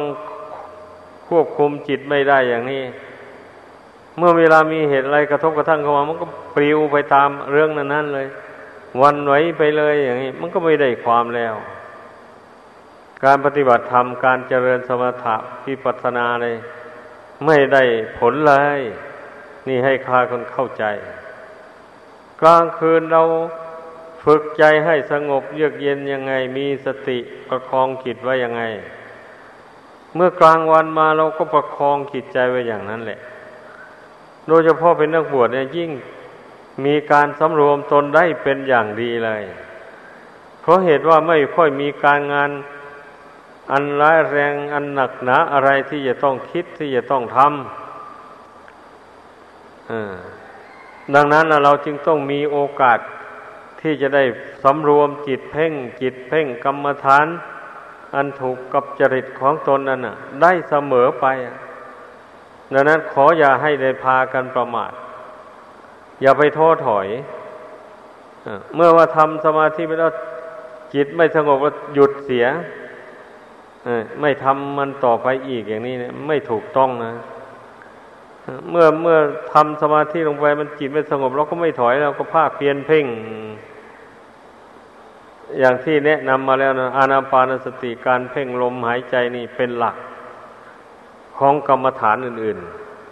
A: ควบคุมจิตไม่ได้อย่างนี้ เมื่อเวลามีเหตุอะไรกระทบกระทั่งเข้ามา มันก็ปลิวไปตามเรื่องนั้นๆเลย วันไหวไปเลยอย่างนี้ มันก็ไม่ได้ความแล้ว การปฏิบัติธรรมการเจริญสมถะพิปัสนาเลย ไม่ได้ผลเลย นี่ให้คาคนเข้าใจ กลางคืนเราฝึกใจให้สงบเยือกเย็นยังไง มีสติประคองจิตไว้ยังไง เมื่อกลางวันมาเราก็ประคองจิตใจไว้อย่างนั้นแหละ โดยเฉพาะเป็นนักบวชเนี่ยยิ่งมีการสำรวมตนได้เป็นอย่างดีเลย เพราะเหตุว่าไม่ค่อยมีการงานอันร้ายแรงอันหนักหนาอะไรที่จะต้องคิดที่จะต้องทำ ดังนั้นเราจึงต้องมีโอกาสที่จะได้สำรวมจิตเพ่ง จิตเพ่งกรรมฐาน อันถูกกับจริตของตนนั้นน่ะ ได้เสมอไป ดังนั้นขออย่าให้ได้พากันประมาท อย่าไปท้อถอย เมื่อว่าทำสมาธิไปแล้วจิตไม่สงบก็หยุดเสียไม่ทำมันต่อไปอีกอย่างนี้เนี่ยไม่ถูกต้องนะ เมื่อเมื่อทำสมาธิลงไปมันจิตไม่สงบ เราก็ไม่ถอยเราก็ภาคเพียนเพ่ง อย่างที่แนะนำมาแล้วนะอานาปานสติการเพ่งลมหายใจนี่เป็นหลักของกรรมฐานอื่น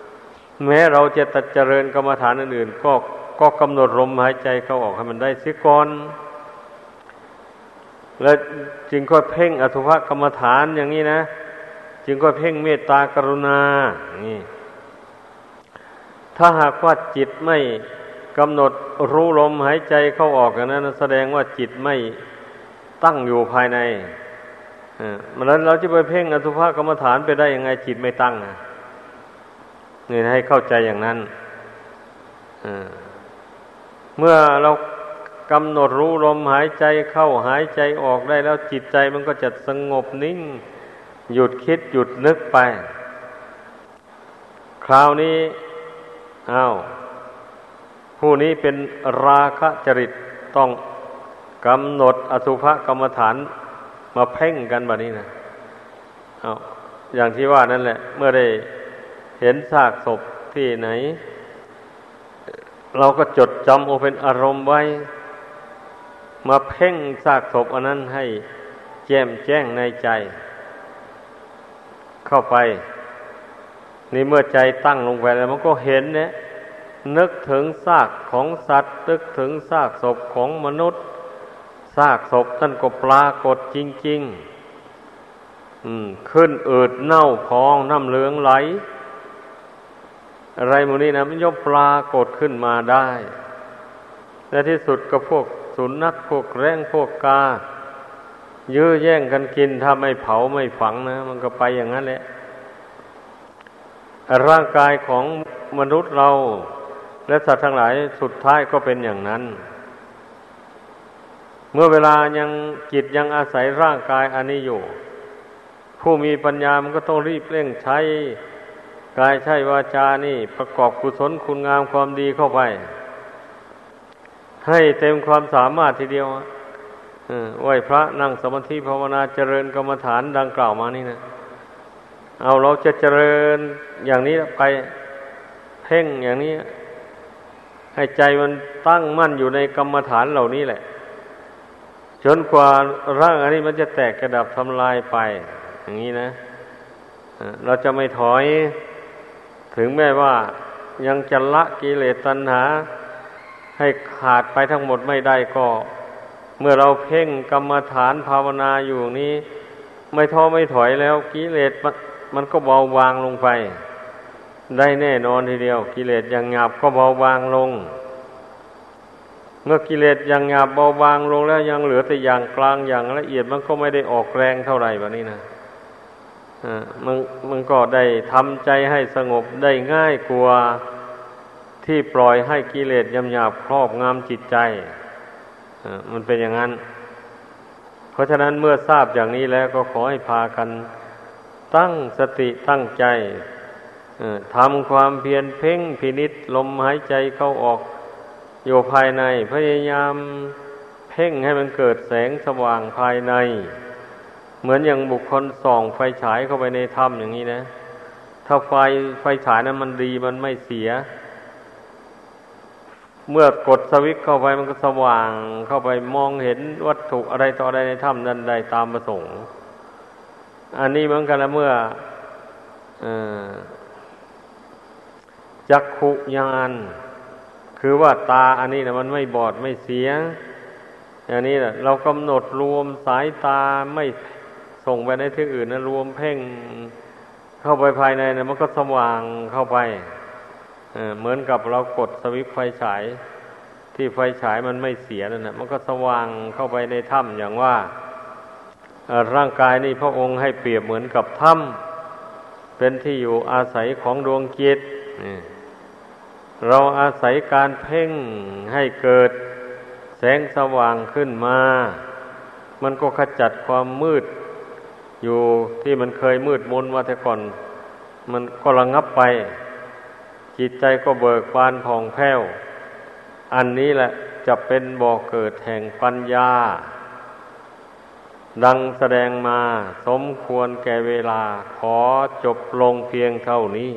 A: ๆ แม้เราจะตัดเจริญกรรมฐานอื่น ๆ ก็ก็กำหนดลมหายใจเข้าออกให้มันได้สิก่อนแล้วจึงก็เพ่งอสุภกรรมฐานอย่างนี้นะ จึงก็เพ่งเมตตากรุณานี่ ถ้าหากว่าจิตไม่กำหนดรู้ลมหายใจเข้าออกนั้นแสดงว่าจิตไม่ตั้งอยู่ภายในมันนั้นเราจะไปเพ่งอสุภกรรมฐานไปได้ยังไงจิตไม่ตั้งนี่ให้เข้าใจอย่างนั้นเมื่อเรากำหนดรู้ลมหายใจเข้าหายใจออกได้แล้วจิตใจมันก็จะสงบนิ่ง หยุดคิดหยุดนึกไป คราวนี้ อา้าวผู้นี้เป็นราคะจริตต้องกำหนดอสุภกรรมฐานมาเพ่งกันแบบนี้นะเอาอย่างที่ว่านั่นแหละ เมื่อได้เห็นซากศพที่ไหน เราก็จดจำโอเป็นอารมณ์ไว้ มาเพ่งซากศพอันนั้นให้แจ่มแจ้งในใจ เข้าไป นี่เมื่อใจตั้งลงไปแล้วมันก็เห็นเนี่ยนึกถึงซากของสัตว์ นึกถึงซากศพของมนุษย์ซากศพท่านก็ปรากฏจริง ๆ ขึ้นอืดเน่าพองน้ำเหลืองไหล อะไรมูนี้นะมันย่อมปรากฏขึ้นมาได้ และที่สุดก็พวกสุนัขพวกแร้งพวกกา ยื้อแย่งกันกินถ้าไม่เผาไม่ฝังนะ มันก็ไปอย่างนั้นแหละ ร่างกายของมนุษย์เรา และสัตว์ทั้งหลายสุดท้ายก็เป็นอย่างนั้น เมื่อเวลายังจิตยังอาศัยร่างกายอันนี้อยู่ ผู้มีปัญญามันก็ต้องรีบเร่งใช้กายใช้วาจานี่ประกอบกุศลคุณงามความดีเข้าไป ให้เต็มความสามารถทีเดียวไหวพระนั่งสมาธิภาวนาเจริญกรรมฐานดังกล่าวมานี่นะ เอาเราจะเจริญอย่างนี้ไปเพ่งอย่างนี้ ให้ใจมันตั้งมั่นอยู่ในกรรมฐานเหล่านี้แหละ จนกว่าร่างอันนี้มันจะแตกกระดับทำลายไป อย่างนี้นะเราจะไม่ถอย ถึงแม้ว่ายังจะละกิเลสตัณหา ให้ขาดไปทั้งหมดไม่ได้ก็ เมื่อเราเพ่งกรรมฐานภาวนาอยู่นี้ ไม่ท้อไม่ถอยแล้วกิเลส มันก็เบาบางลงไป ได้แน่นอนทีเดียว กิเลสอย่างหยาบก็เบาบางลง เมื่อกิเลสอย่างหยาบเบาบางลงแล้วยังเหลือแต่อย่างกลางอย่างละเอียดมันก็ไม่ได้ออกแรงเท่าไหร่แบบนี้นะอ่ามันมันก็ได้ทำใจให้สงบได้ง่ายกว่าที่ปล่อยให้กิเลสยำหยาบครอบงำจิตใจมันเป็นอย่างนั้น เพราะฉะนั้นเมื่อทราบอย่างนี้แล้วก็ขอให้พากัน ตั้งสติตั้งใจทำความเพียรเพ่งพินิษลมหายใจเข้าออกอยู่ภายใน พยายามเพ่งให้มันเกิดแสงสว่างภายใน เหมือนอย่างบุคคลส่องไฟฉายเข้าไปในถ้ำอย่างนี้นะ ถ้าไฟไฟฉายนั้นมันดีมันไม่เสีย เมื่อกดสวิตเข้าไปมันก็สว่างเข้าไปมองเห็นวัตถุอะไรต่ออะไรในถ้ำนั้นได้ตามประสงค์ อันนี้เหมือนกันละเมื่ออจักขุยานคือว่าตาอันนี้นะมันไม่บอดไม่เสียอย่างนี้แหละเรากำหนดรวมสายตาไม่ส่งไปในที่อื่นนะรวมเพ่งเข้าไปภายในนะมันก็สว่างเข้าไปเหมือนกับเรากดสวิตไฟฉาย ที่ไฟฉายมันไม่เสียนั่นนะมันก็สว่างเข้าไปในถ้ำอย่างว่า ร่างกายนี่พระองค์ให้เปรียบเหมือนกับถ้ำเป็นที่อยู่อาศัยของดวงจิตเราอาศัยการเพ่งให้เกิดแสงสว่างขึ้นมา มันก็ขจัดความมืด อยู่ที่มันเคยมืดมนมาแต่ก่อน มันก็ระงับไป จิตใจก็เบิกบานผ่องแผ้ว อันนี้แหละจะเป็นบ่อกเกิดแห่งปัญญา ดังแสดงมาสมควรแก่เวลาขอจบลงเพียงเท่านี้